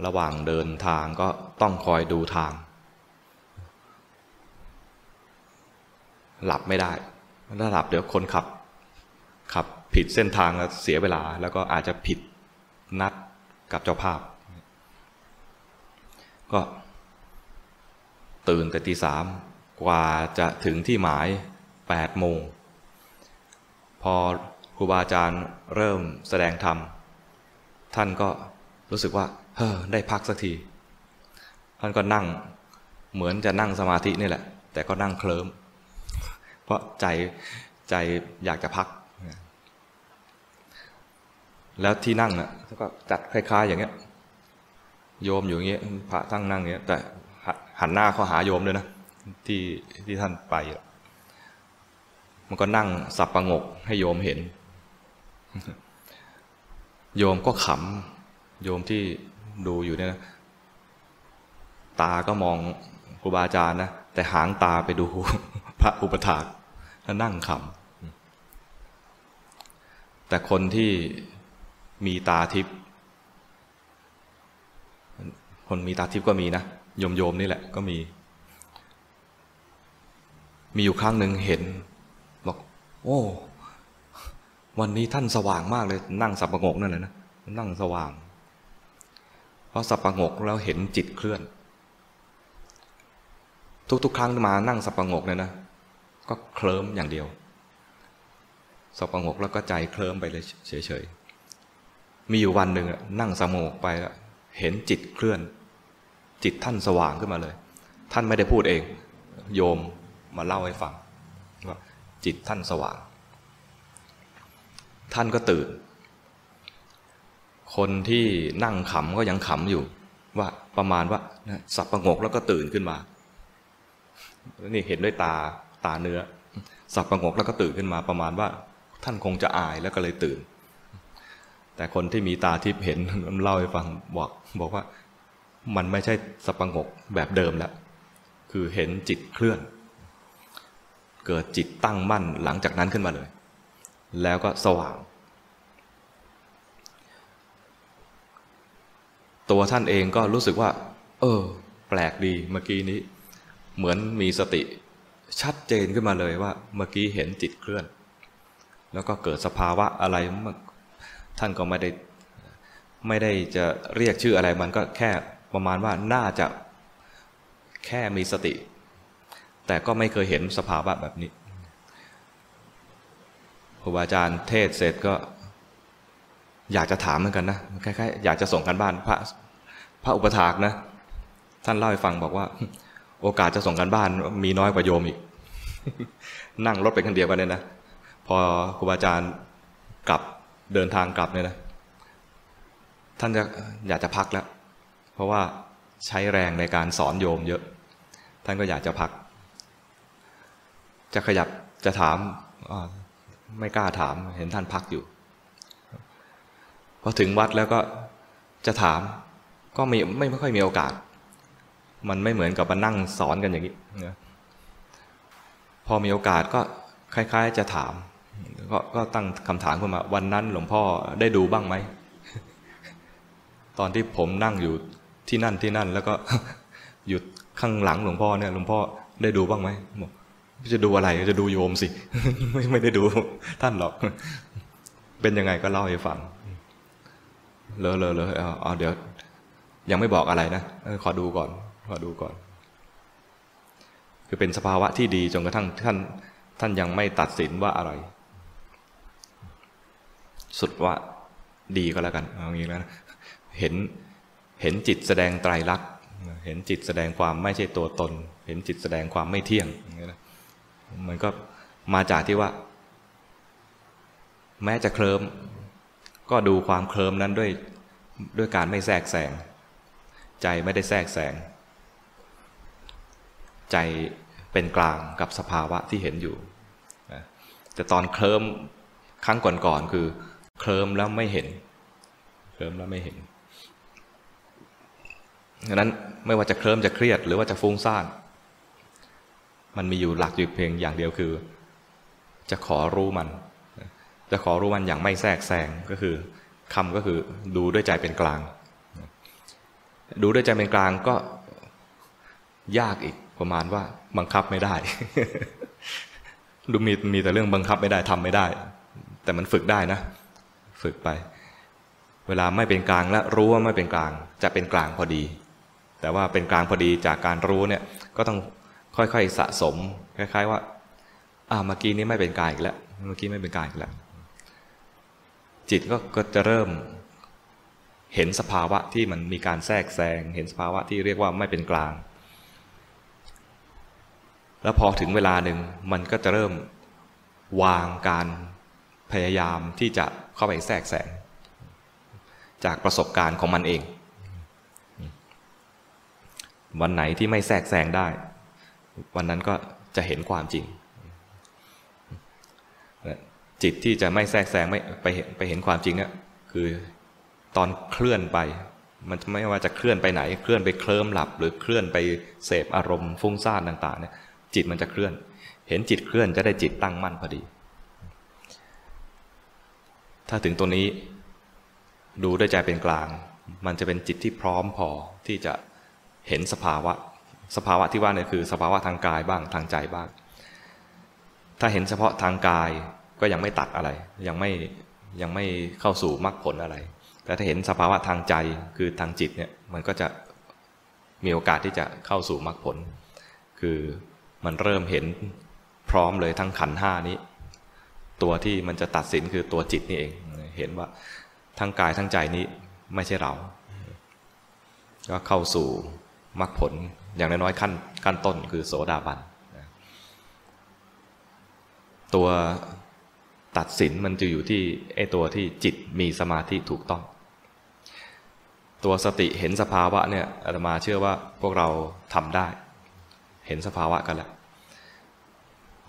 ระหว่างเดินทางก็ต้องคอยดูทาง หลับไม่ได้ถ้าหลับเดี๋ยวคนขับ ขับผิดเส้นทางแล้วเสียเวลา แล้วก็อาจจะผิดนัดกับเจ้าภาพ ก็ตื่นแต่ตีสามกว่าจะถึงที่หมายแปดโมง พอครูบาอาจารย์เริ่มแสดงธรรม ท่านก็รู้สึกว่า เฮ้อได้พักสักที ท่านก็นั่งเหมือนจะนั่งสมาธินี่แหละ แต่ก็นั่งเคลิ้ม เพราะใจใจอยากจะพัก แล้วที่นั่งน่ะก็จัดคล้าย ๆ อย่างเงี้ย โยมอยู่อย่างเงี้ยพระทั้งนั่งเงี้ย แต่หันหน้าเข้าหาโยมด้วยนะที่ที่ท่านไป มันก็นั่งสับประงกให้โยมเห็น โยมก็ขำ โยมที่ดูอยู่เนี่ยนะตาก็มองครูบาอาจารย์นะ แต่หางตาไปดูพระอุปถาก นั่งขำแต่คนที่มีตาทิพย์คนมีตาทิพย์ก็มีนะโยมโยมนี่แหละก็มี มีอยู่ครั้งหนึ่งเห็นบอก โอ้ วันนี้ท่านสว่างมากเลย นั่งสับประงกนั่นแหละนะนั่งสว่างเพราะสับประงกแล้วเห็นจิตเคลื่อน ทุกๆ ครั้งมานั่งสับประงกเนี่ยนะ ก็เคลิ้มอย่างเดียวสับประงกแล้วก็ใจเคลิ้มไปเลยเฉยๆ มีอยู่วันหนึ่งนั่งสงบไปแล้วเห็นจิตเคลื่อน จิตท่านสว่างขึ้นมาเลย ท่านไม่ได้พูดเอง โยมมาเล่าให้ฟังว่าจิตท่านสว่าง ท่านก็ตื่น คนที่นั่งขำก็ยังขำอยู่ ว่าประมาณว่าสับประงกแล้วก็ตื่นขึ้นมานี่เห็นด้วยตา ตาเนื้อ สับประงกแล้วก็ตื่นขึ้นมาประมาณว่า ท่านคงจะอายแล้วก็เลยตื่น แต่คนที่มีตาทิพย์เห็นเล่าให้ฟังบอกบอกว่ามันไม่ใช่สับประงกแบบเดิมแล้ว คือเห็นจิตเคลื่อน เกิดจิตตั้งมั่นหลังจากนั้นขึ้นมาเลย แล้วก็สว่าง ตัวท่านเองก็รู้สึกว่า เออ แปลกดีเมื่อกี้นี้ เหมือนมีสติ ชัดเจนขึ้นมาเลยว่า เมื่อกี้เห็นจิตเคลื่อน แล้วก็เกิดสภาวะอะไรท่านก็ไม่ได้ไม่ได้จะเรียกชื่ออะไรมันก็แค่ประมาณว่าน่าจะแค่มีสติ แต่ก็ไม่เคยเห็นสภาวะแบบนี้ครูบาอาจารย์เทศเสร็จก็ อยากจะถามเหมือนกันนะคล้ายๆอยากจะส่งกันบ้านพระพระอุปถากนะ ท่านเล่าให้ฟังบอกว่า โอกาสจะส่งกันบ้านมีน้อยกว่าโยมอีก นั่งรถไปคนเดียวกันเลยนะ พอครูบาอาจารย์กลับเดินทางกลับเนี่ยนะ ท่านจะอยากจะพักแล้ว เพราะว่าใช้แรงในการสอนโยมเยอะ ท่านก็อยากจะพัก จะขยับจะถาม ไม่กล้าถามเห็นท่านพักอยู่ พอถึงวัดแล้วก็จะถามก็ไม่ไม่ค่อยมีโอกาส มันไม่เหมือนกับมานั่งสอนกันอย่างนี้นะพอมีโอกาสก็คล้าย ๆ จะถามก็ก็ตั้งคำถามขึ้นมา วันนั้นหลวงพ่อได้ดูบ้างไหม ตอนที่ผมนั่งอยู่ที่นั่นที่นั่น แล้วก็อยู่ข้างหลังหลวงพ่อเนี่ยหลวงพ่อได้ดูบ้างไหมบอกจะดูอะไรจะดูโยมสิ ไม่ไม่ได้ดูท่านหรอก เป็นยังไงก็เล่าให้ฟังเลอเลอเลอเอาเดี๋ยว ยังไม่บอกอะไรนะขอดูก่อน ขอดูก่อน คือเป็นสภาวะที่ดีจนกระทั่งท่านท่านยังไม่ตัดสินว่าอะไร สุดว่าดีก็แล้วกันเอางี้แล้วเห็นเห็นจิตแสดงไตรลักษณ์เห็นจิตแสดงความไม่ใช่ตัวตน เห็นจิตแสดงความไม่เที่ยงมันก็มาจากที่ว่า แม้จะเคลิมก็ดูความเคลิมนั้นด้วยด้วยการไม่แทรกแซงใจไม่ได้แทรกแซง ใจเป็นกลางกับสภาวะที่เห็นอยู่แต่ตอนเคลิมครั้งก่อนๆคือ เคลิมแล้วไม่เห็น เคลิมแล้วไม่เห็นดังนั้นไม่ว่าจะเคลิ้มจะเครียด หรือว่าจะฟุ้งซ่านมันมีอยู่หลักอยู่เพียงอย่างเดียวคือ จะขอรู้มัน จะขอรู้มันอย่างไม่แทรกแซงก็คือคำก็คือดูด้วยใจเป็นกลาง ดูด้วยใจเป็นกลางก็ยากอีก ประมาณว่าบังคับไม่ได้ ดูมีมีแต่เรื่องบังคับไม่ได้ทำไม่ได้ แต่มันฝึกได้นะ ฝึกไป เวลาไม่เป็นกลางและรู้ว่าไม่เป็นกลาง จะเป็นกลางพอดี แต่ว่าเป็นกลางพอดีจากการรู้เนี่ย ก็ต้องค่อยๆสะสม คล้าย ๆ ว่าอ่าเมื่อกี้นี้ไม่เป็นกายอีกแล้วเมื่อกี้ไม่เป็นกายอีกแล้วจิตก็ก็จะเริ่มเห็นสภาวะที่มันมีการแทรกแซง เห็นสภาวะที่เรียกว่าไม่เป็นกลาง แล้วพอถึงเวลาหนึ่งมันก็จะเริ่มวางการพยายามที่จะเข้าไปแทรกแซงจากประสบการณ์ของมันเอง วันไหนที่ไม่แทรกแซงได้ วันนั้นก็จะเห็นความจริง จิตที่จะไม่แทรกแซงไม่ไปเห็นไปเห็นความจริงเนี่ยคือตอนเคลื่อนไป มันไม่ว่าจะเคลื่อนไปไหน เคลื่อนไปเคลิ้มหลับ หรือเคลื่อนไปเสพอารมณ์ฟุ้งซ่านต่าง ๆเนี่ย จิตมันจะเคลื่อน เห็นจิตเคลื่อนจะได้จิตตั้งมั่นพอดี ถ้าถึงตัวนี้ดูด้วยใจเป็นกลาง มันจะเป็นจิตที่พร้อมพอที่จะเห็นสภาวะ สภาวะที่ว่าเนี่ยคือ สภาวะทางกายบ้างทางใจบ้าง ถ้าเห็นเฉพาะทางกายก็ยังไม่ตัดอะไร ยังไม่ยังไม่เข้าสู่มรรคผลอะไร แต่ถ้าเห็นสภาวะทางใจคือทางจิตเนี่ยมันก็จะมีโอกาสที่จะเข้าสู่มรรคผล คือ มันเริ่มเห็นพร้อมเลยทั้งขันห้านี้ ตัวที่มันจะตัดสินคือตัวจิตนี่เอง เห็นว่าทั้งกายทั้งใจนี้ไม่ใช่เรา ก็เข้าสู่มรรคผลอย่างน้อยๆขั้นขั้นต้นคือโสดาบันตัวตัดสินมันจะอยู่ที่ไอตัวที่จิตมีสมาธิถูกต้อง ตัวสติเห็นสภาวะเนี่ยอาตมาเชื่อว่าพวกเราทำได้ เห็นสภาวะกันแล้ว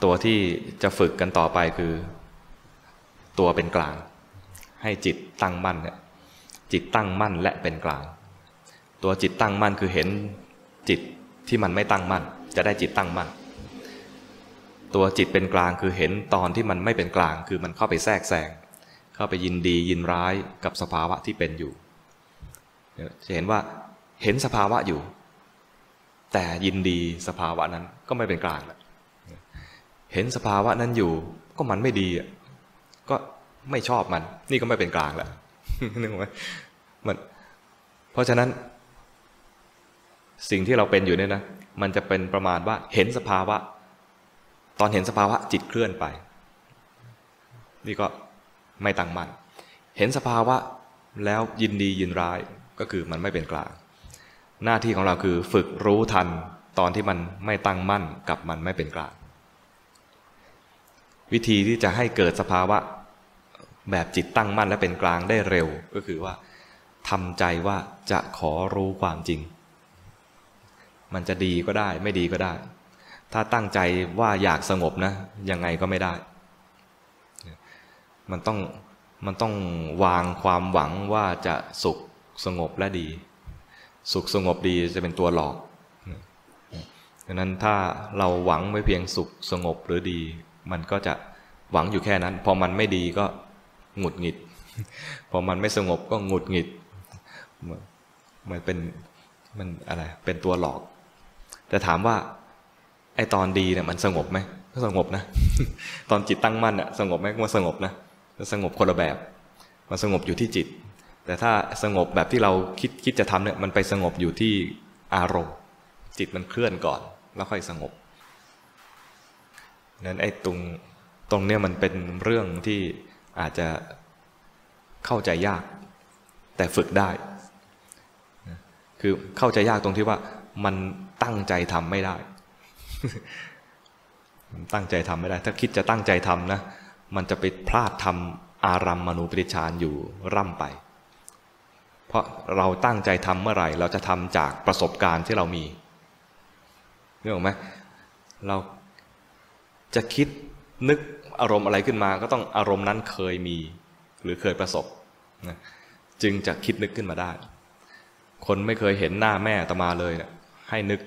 ตัวที่จะฝึกกันต่อไปคือ ตัวเป็นกลาง ให้จิตตั้งมั่นเนี่ยจิตตั้งมั่นและเป็นกลาง ตัวจิตตั้งมั่นคือเห็นจิตที่มันไม่ตั้งมั่น จะได้จิตตั้งมั่น ตัวจิตเป็นกลางคือเห็นตอนที่มันไม่เป็นกลาง คือมันเข้าไปแทรกแซงเข้าไปยินดียินร้ายกับสภาวะที่เป็นอยู่จะเห็นว่าเห็นสภาวะอยู่ แต่ยินดีสภาวะนั้นก็ไม่เป็นกลางแล้วเห็นสภาวะนั้นอยู่ ก็มันไม่ดีอะก็ไม่ชอบมัน นี่ก็ไม่เป็นกลางแล้วนึกไหมมัน เพราะฉะนั้น สิ่งที่เราเป็นอยู่เนี่ยนะมันจะเป็นประมาณว่าเห็นสภาวะ ตอนเห็นสภาวะจิตเคลื่อนไป นี่ก็ไม่ตั้งมั่นเห็นสภาวะแล้วยินดียินร้ายก็คือมันไม่เป็นกลาง หน้าที่ของเราคือฝึกรู้ทันตอนที่มันไม่ตั้งมั่นกับมันไม่เป็นกลางวิธีที่จะให้เกิดสภาวะ แบบจิตตั้งมั่นและเป็นกลางได้เร็วก็คือว่าทำใจว่าจะขอรู้ความจริง มันจะดีก็ได้ไม่ดีก็ได้ ถ้าตั้งใจว่าอยากสงบนะ ยังไงก็ไม่ได้ มันต้องมันต้องวางความหวังว่าจะสุขสงบและดี สุขสงบดีจะเป็นตัวหลอกดังนั้นถ้าเราหวังไว้เพียงสุขสงบหรือดี มันก็จะหวังอยู่แค่นั้น พอมันไม่ดีก็หงุดหงิด พอมันไม่สงบก็หงุดหงิดมันเป็นมันอะไรเป็นตัวหลอก แต่ถามว่าไอตอนดีเนี่ยมันสงบไหมก็สงบนะ ตอนจิตตั้งมั่นอะสงบไหมก็สงบนะสงบคนละแบบ มันสงบอยู่ที่จิต แต่ถ้าสงบแบบที่เราคิดคิดจะทำเนี่ยมันไปสงบอยู่ที่อารมณ์ จิตมันเคลื่อนก่อน แล้วค่อยสงบนั้นไอ้ตรงตรงเนี้ยมันเป็นเรื่องที่อาจจะเข้าใจยาก แต่ฝึกได้ คือเข้าใจยากตรงที่ว่ามันตั้งใจทำไม่ได้ตั้งใจทำไม่ได้ ถ้าคิดจะตั้งใจทำนะ มันจะไปพลาดทำอารัมมณูปริชานอยู่ร่ำไป เพราะเราตั้งใจทำเมื่อไหร่ เราจะทำจากประสบการณ์ที่เรามีนึกออกไหมเราจะคิดนึกอารมณ์อะไรขึ้นมา ก็ต้องอารมณ์นั้นเคยมี หรือเคยประสบนะจึงจะคิดนึกขึ้นมาได้ คนไม่เคยเห็นหน้าแม่ตมาเลยเนะี่ยให้นึก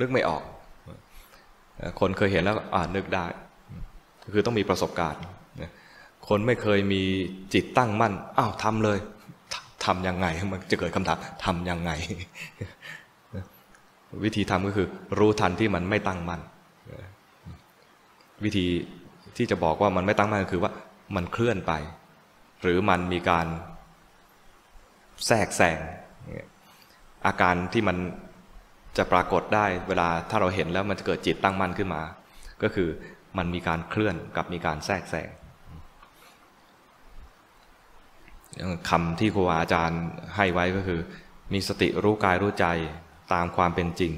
นึกไม่ออก คนเคยเห็นแล้วอ่านึกได้ คือต้องมีประสบการณ์ คนไม่เคยมีจิตตั้งมั่น อ้าวทำเลย ทำยังไง มันจะเกิดคำถามทำยังไง วิธีทำก็คือ รู้ทันที่มันไม่ตั้งมั่นวิธีที่จะบอกว่ามันไม่ตั้งมั่นก็คือว่ามันเคลื่อนไป หรือมันมีการแทรกแซงอาการที่มันจะปรากฏได้เวลาถ้าเราเห็นแล้วมันจะเกิดจิตตั้งมั่นขึ้นมา ก็คือมันมีการเคลื่อนกับมีการแทรกแซง คำที่ครูอาจารย์ให้ไว้ก็คือ มีสติรู้กายรู้ใจตามความเป็นจริง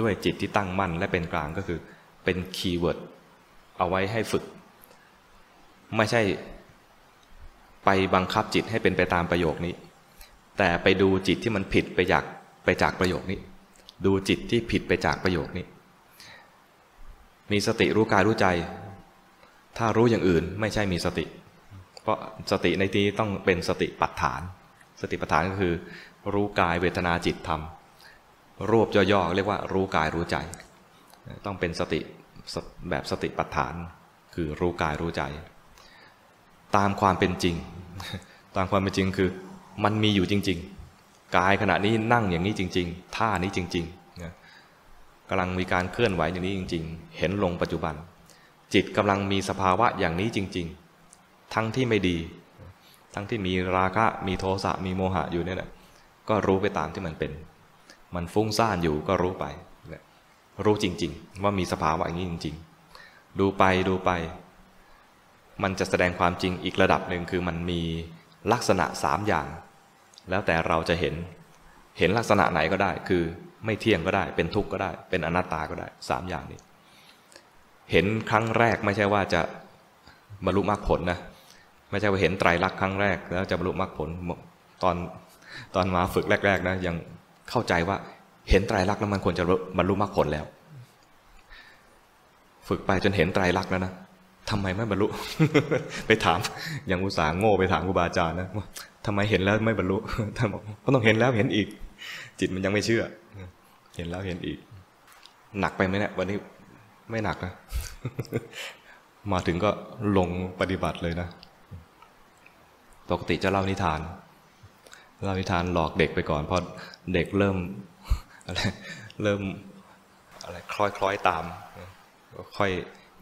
ด้วยจิตที่ตั้งมั่นและเป็นกลางก็คือ เป็น keyword เอาไว้ให้ฝึก ไม่ใช่ไปบังคับจิตให้เป็นไปตามประโยคนี้ แต่ไปดูจิตที่มันผิดไปจากไปจากประโยคนี้ ดูจิตที่ผิดไปจากประโยคนี้ มีสติรู้กายรู้ใจ ถ้ารู้อย่างอื่นไม่ใช่มีสติ เพราะสติในที่นี้ต้องเป็นสติปัฏฐาน สติปัฏฐานก็คือ รู้กายเวทนาจิตธรรม รวบย่อๆเรียกว่ารู้กายรู้ใจ ต้องเป็นสติแบบสติปัฏฐาน คือรู้กายรู้ใจ ตามความเป็นจริง ตามความเป็นจริงคือมันมีอยู่จริง ๆ กายขณะนี้นั่งอย่างนี้จริง ๆ ท่านี้จริงๆกำลังมีการเคลื่อนไหวอย่างนี้จริง ๆ เห็นลงปัจจุบัน จิตกำลังมีสภาวะอย่างนี้จริง ๆ ทั้งที่ไม่ดี ทั้งที่มีราคะมีโทสะมีโมหะอยู่เนี่ยแหละก็รู้ไปตามที่มันเป็น มันฟุ้งซ่านอยู่ก็รู้ไป รู้จริง ๆ ว่ามีสภาวะอย่างนี้จริง ๆ ดูไปดูไป มันจะแสดงความจริงอีกระดับหนึ่งคือมันมีลักษณะสามอย่าง แล้วแต่เราจะเห็น เห็นลักษณะไหนก็ได้ คือไม่เที่ยงก็ได้ เป็นทุกข์ก็ได้ เป็นอนัตตาก็ได้สามอย่างนี้ เห็นครั้งแรกไม่ใช่ว่าจะบรรลุมรรคผลนะ ไม่ใช่ว่าเห็นไตรลักษณ์ครั้งแรก แล้วจะบรรลุมรรคผลตอนตอนมาฝึกแรก ๆ นะ ยังเข้าใจว่าเห็นไตรลักษณ์แล้วมันควรจะบรรลุมรรคผลแล้ว ฝึกไปจนเห็นไตรลักษณ์แล้วนะทำไมไม่บรรลุ ไปถาม อย่างอุตสาห์โง่ไปถามครูบาอาจารย์นะว่าทำไมเห็นแล้วไม่บรรลุท่านบอกก็ต้องเห็นแล้วเห็นอีก จิตมันยังไม่เชื่อ เห็นแล้วเห็นอีก หนักไปไหมเนี่ยวันนี้ไม่หนักนะมาถึงก็ลงปฏิบัติเลยนะ ปกติจะเล่านิทาน เล่านิทานหลอกเด็กไปก่อนพอเด็กเริ่มอะไรเริ่มอะไรคล้อยคล้อยตามค่อย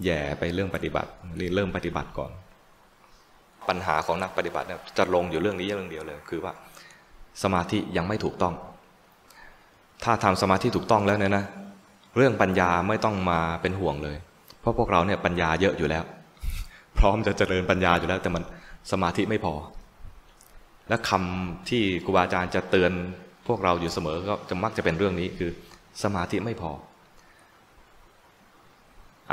แย่ไปเรื่องปฏิบัติเริ่มปฏิบัติก่อน ปัญหาของนักปฏิบัติเนี่ยจะลงอยู่เรื่องนี้เรื่องเดียวเลย คือว่าสมาธิยังไม่ถูกต้อง ถ้าทำสมาธิถูกต้องแล้วเนี่ยนะ เรื่องปัญญาไม่ต้องมาเป็นห่วงเลย เพราะพวกเราเนี่ยปัญญาเยอะอยู่แล้ว พร้อมจะเจริญปัญญาอยู่แล้ว แต่มันสมาธิไม่พอ และคำที่ครูบาอาจารย์จะเตือนพวกเราอยู่เสมอก็จะมักจะเป็นเรื่องนี้คือสมาธิไม่พอ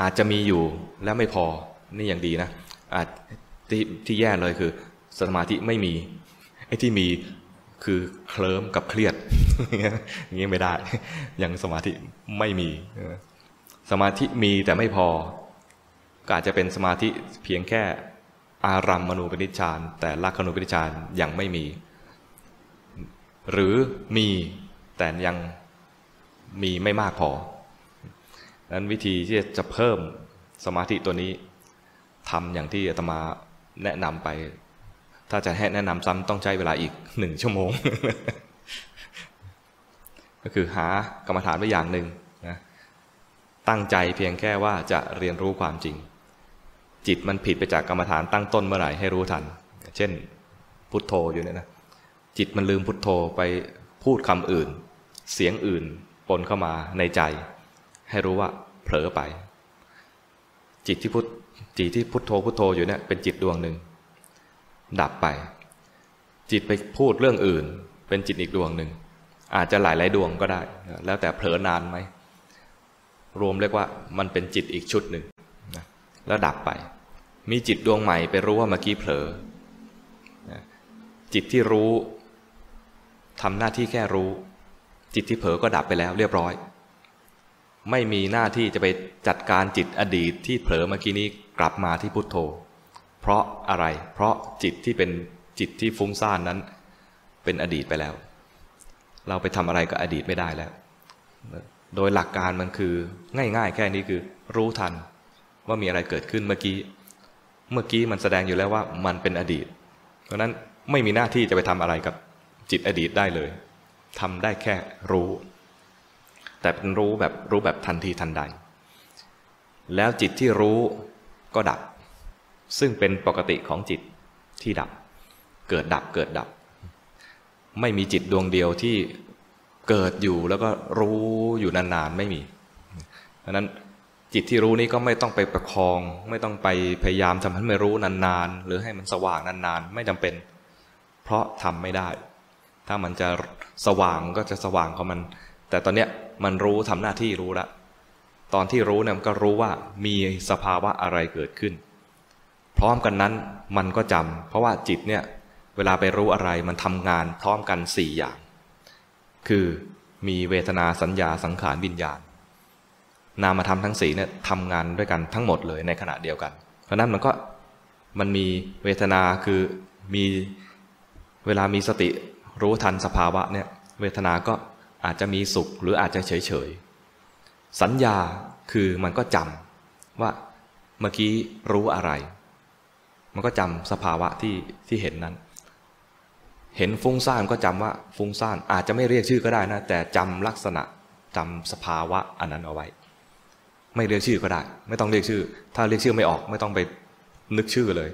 อาจจะมีอยู่แล้วไม่พอนี่อย่างดีนะอาจที่ที่แย่เลยคือ สมาธิไม่มีไอ้ที่มีคือเคลิ้มกับเครียดอย่างนี้ไม่ได้ ยังสมาธิไม่มีสมาธิมีแต่ไม่พอ ก็อาจจะเป็นสมาธิเพียงแค่ อารัมมณูปนิชฌานแต่ลักขณูปนิชฌานยังไม่มี หรือมีแต่ยังมีไม่มากพอนั้นวิธีที่จะเพิ่มสมาธิตัวนี้ทำอย่างที่อาตมาแนะนำไป ถ้าจะให้แนะนำซ้ำต้องใช้เวลาอีกหนึ่งชั่วโมง ก็คือหากรรมฐานไว้อย่างหนึ่งนะตั้งใจเพียงแค่ว่าจะเรียนรู้ความจริง จิตมันผิดไปจากกรรมฐานตั้งต้นเมื่อไหร่ให้รู้ทัน เช่นพุทโธอยู่เนี่ยนะจิตมันลืมพุทโธไปพูดคำอื่น เสียงอื่นปนเข้ามาในใจ ให้รู้ว่าเผลอไป จิตที่พุทจิตที่พุทโธพุทโธอยู่เนี่ยเป็นจิตดวงหนึ่งดับไป จิตไปพูดเรื่องอื่น เป็นจิตอีกดวงหนึ่งอาจจะหลายหลายดวงก็ได้ แล้วแต่เผลอนานไหมรวมเรียกว่ามันเป็นจิตอีกชุดหนึ่งนะแล้วดับไป มีจิตดวงใหม่ไปรู้ว่าเมื่อกี้เผลอ จิตที่รู้ทำหน้าที่แค่รู้ จิตที่เผลอก็ดับไปแล้วเรียบร้อย ไม่มีหน้าที่จะไปจัดการจิตอดีตที่เผลอเมื่อกี้นี้กลับมาที่พุทโธ เพราะอะไร เพราะจิตที่เป็นจิตที่ฟุ้งซ่านนั้น เป็นอดีตไปแล้ว เราไปทำอะไรกับอดีตไม่ได้แล้ว โดยหลักการมันคือง่าย ๆ แค่นี้คือรู้ทันว่ามีอะไรเกิดขึ้นเมื่อกี้ เมื่อกี้มันแสดงอยู่แล้วว่ามันเป็นอดีต เพราะนั้นไม่มีหน้าที่จะไปทำอะไรกับจิตอดีตได้เลยทำได้แค่รู้ แต่เป็นรู้แบบรู้แบบทันทีทันใด แล้วจิตที่รู้ก็ดับ ซึ่งเป็นปกติของจิตที่ดับ เกิดดับเกิดดับ ไม่มีจิตดวงเดียวที่เกิดอยู่แล้วก็รู้อยู่นานๆไม่มีเพราะนั้น จิตที่รู้นี้ก็ไม่ต้องไปประคอง ไม่ต้องไปพยายามทำให้ไม่รู้นานๆ หรือให้มันสว่างนานๆ ไม่จำเป็น เพราะทำไม่ได้ ถ้ามันจะสว่างก็จะสว่างของมัน แต่ตอนเนี้ยมันรู้ทำหน้าที่รู้ละตอนที่รู้เนี่ยมันก็รู้ว่ามีสภาวะอะไรเกิดขึ้น พร้อมกันนั้นมันก็จำเพราะว่าจิตเนี่ยเวลาไปรู้อะไรมันทำงานพร้อมกันสี่อย่าง คือมีเวทนาสัญญาสังขารวิญญาณ นามธรรมทั้งสี่เนี่ยทำงานด้วยกันทั้งหมดเลยในขณะเดียวกัน เพราะนั้นมันก็มันมีเวทนาคือมีเวลามีสติรู้ทันสภาวะเนี่ยเวทนาก็อาจจะมีสุขหรืออาจจะเฉยเฉยสัญญาคือมันก็จำว่าเมื่อกี้รู้อะไร มันก็จำสภาวะที่ที่เห็นนั้น เห็นฟุ้งซ่านก็จำว่าฟุ้งซ่านอาจจะไม่เรียกชื่อก็ได้นะแต่จำลักษณะจำสภาวะอันนั้นเอาไว้ ไม่เรียกชื่อก็ได้ ไม่ต้องเรียกชื่อ ถ้าเรียกชื่อไม่ออกไม่ต้องไปนึกชื่อเลย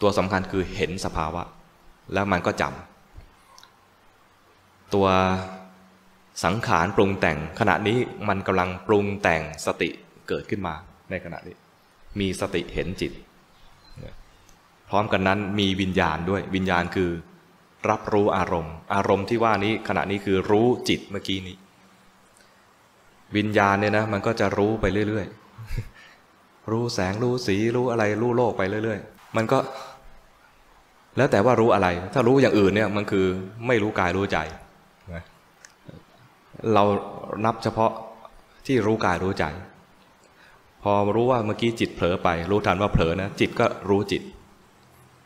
ตัวสำคัญคือเห็นสภาวะ แล้วมันก็จำตัวสังขารปรุงแต่งขณะนี้มันกำลังปรุงแต่งสติเกิดขึ้นมาในขณะนี้ มีสติเห็นจิต พร้อมกันนั้นมีวิญญาณด้วยวิญญาณคือ รับรู้อารมณ์ อารมณ์ที่ว่านี้ขณะนี้คือรู้จิตเมื่อกี้นี้ วิญญาณเนี่ยนะมันก็จะรู้ไปเรื่อยๆ รู้แสงรู้สีรู้อะไรรู้โลกไปเรื่อย ๆ มันก็ แล้วแต่ว่ารู้อะไร ถ้ารู้อย่างอื่นเนี่ยมันคือไม่รู้กายรู้ใจ เรานับเฉพาะที่รู้กายรู้ใจ พอรู้ว่าเมื่อกี้จิตเผลอไป รู้ทันว่าเผลอนะจิตก็รู้จิต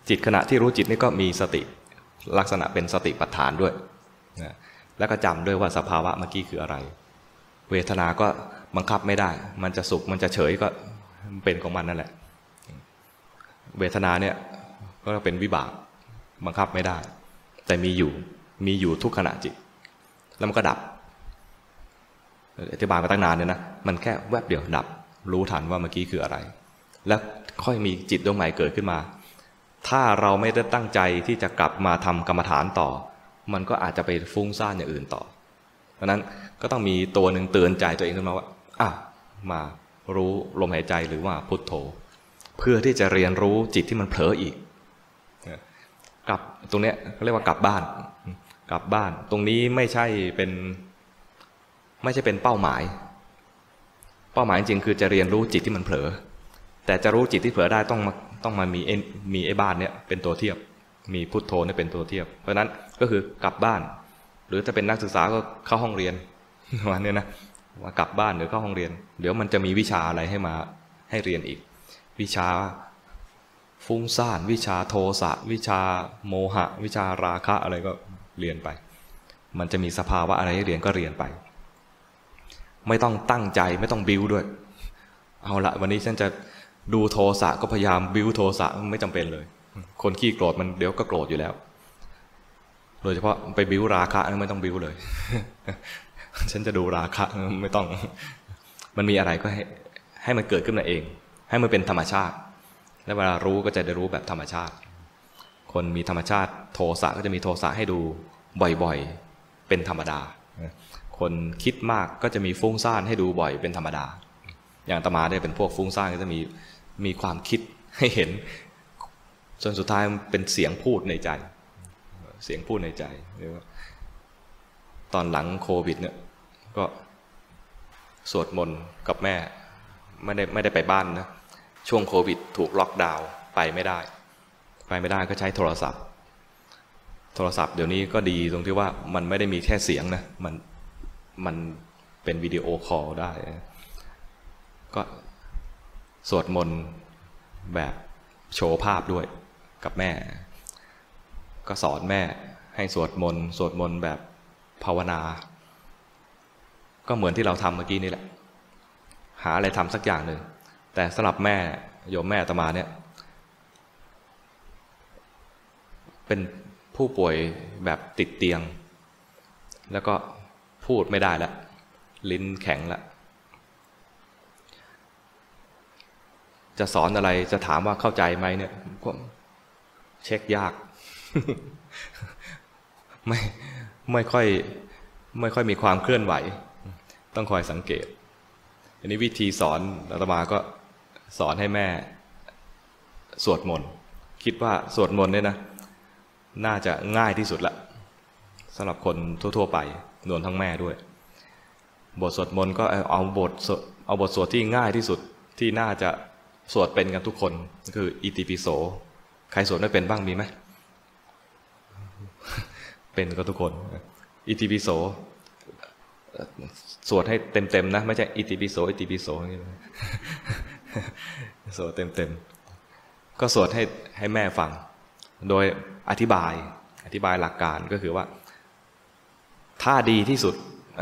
จิตขณะที่รู้จิตนี่ก็มีสติลักษณะเป็นสติปัฏฐานด้วยนะแล้วก็จำด้วยว่าสภาวะเมื่อกี้คืออะไร เวทนาก็บังคับไม่ได้ มันจะสุขมันจะเฉยก็เป็นของมันนั่นแหละ เวทนาเนี่ยก็เป็นวิบากบังคับไม่ได้ แต่มีอยู่มีอยู่ทุกขณะจิต แล้วมันก็ดับอธิบายมาตั้งนานเนี่ยนะมันแค่แวบเดียวดับ รู้ทันว่าเมื่อกี้คืออะไร แล้วค่อยมีจิตดวงใหม่เกิดขึ้นมา ถ้าเราไม่ได้ตั้งใจที่จะกลับมาทำกรรมฐานต่อ มันก็อาจจะไปฟุ้งซ่านอย่างอื่นต่อ เพราะนั้น ก็ต้องมีตัวหนึ่งเตือนใจตัวเองขึ้นมาว่าอะมารู้ลมหายใจหรือว่าพุทโธ เพื่อที่จะเรียนรู้จิตที่มันเผลออีกกลับตรงเนี้ยเขาเรียกว่ากลับบ้าน กลับบ้าน ตรงนี้ไม่ใช่เป็น ไม่ใช่เป็นเป้าหมาย เป้าหมายจริงคือจะเรียนรู้จิตที่มันเผลอ แต่จะรู้จิตที่เผลอได้ต้องมาต้องมามีมีไอ้บ้านเนี่ยเป็นตัวเทียบ มีพุทโธเนี่ยเป็นตัวเทียบ เพราะนั้นก็คือกลับบ้าน หรือถ้าเป็นนักศึกษาก็เข้าห้องเรียน วันนี้นะว่ากลับบ้านหรือเข้าห้องเรียน เดี๋ยวมันจะมีวิชาอะไรให้มาให้เรียนอีก วิชาฟุ้งซ่านวิชาโทสะ วิชาโมหะ วิชาราคะอะไรก็เรียนไป มันจะมีสภาวะอะไรให้เรียนก็เรียนไป ไม่ต้องตั้งใจไม่ต้องบิวด้วย เอาละวันนี้ฉันจะดูโทสะก็พยายามบิวโทสะไม่จำเป็นเลย คนขี้โกรธมันเดี๋ยวก็โกรธอยู่แล้ว โดยเฉพาะไปบิวราคะไม่ต้องบิวเลย ฉันจะดูราคะไม่ต้อง มันมีอะไรก็ให้ให้มันเกิดขึ้นมาเอง ให้มันเป็นธรรมชาติ และเวลารู้ก็จะได้รู้แบบธรรมชาติ คนมีธรรมชาติ โทสะก็จะมีโทสะให้ดูบ่อยๆ เป็นธรรมดา คนคิดมากก็จะมีฟุ้งซ่านให้ดูบ่อยเป็นธรรมดา อย่างตมาได้เป็นพวกฟุ้งซ่านก็จะมีมีความคิดให้เห็นจนสุดท้ายเป็นเสียงพูดในใจ เสียงพูดในใจเรียกว่าตอนหลังโควิดเนี่ย ก็สวดมนต์กับแม่ไม่ได้ไม่ได้ไปบ้านนะช่วงโควิด ถูกล็อกดาวน์ไปไม่ได้ ไปไม่ได้ก็ใช้โทรศัพท์ โทรศัพท์เดี๋ยวนี้ก็ดีตรงที่ว่ามันไม่ได้มีแค่เสียงนะมันมันเป็น video call ได้ ก็สวดมนต์แบบโชว์ภาพด้วยกับแม่ ก็สอนแม่ให้สวดมนต์สวดมนต์แบบภาวนา ก็เหมือนที่เราทำเมื่อกี้นี่แหละ หาอะไรทำสักอย่างหนึ่ง แต่สำหรับแม่โยมแม่ตมาเนี่ย เป็นผู้ป่วยแบบติดเตียง แล้วก็พูดไม่ได้ล้วลิ้นแข็งล้วจะสอนอะไรจะถามว่าเข้าใจไหมเนี่ยก็เช็คยาก ไม่ไม่ค่อยไม่ค่อยมีความเคลื่อนไหว ต้องคอยสังเกต อันนี้วิธีสอนอาตมาก็สอนให้แม่สวดมนต์คิดว่าสวดมนต์เนี่ยนะ น่าจะง่ายที่สุดละสำหรับคนทั่ว ๆ ไปรวมทั้งแม่ด้วย บทสวดมนต์ก็เอาบทเอาบทสวดที่ง่ายที่สุดที่น่าจะสวดเป็นกันทุกคนคืออิติปิโส ใครสวดไม่เป็นบ้างมีไหมเป็นก็ทุกคน อิติปิโส สวดให้เต็มๆนะ ไม่ใช่อิติปิโสอิติปิโสอย่างนี้สวดเต็มๆ ก็สวดให้ให้แม่ฟัง โดยอธิบายอธิบายหลักการก็คือว่าถ้าดีที่สุด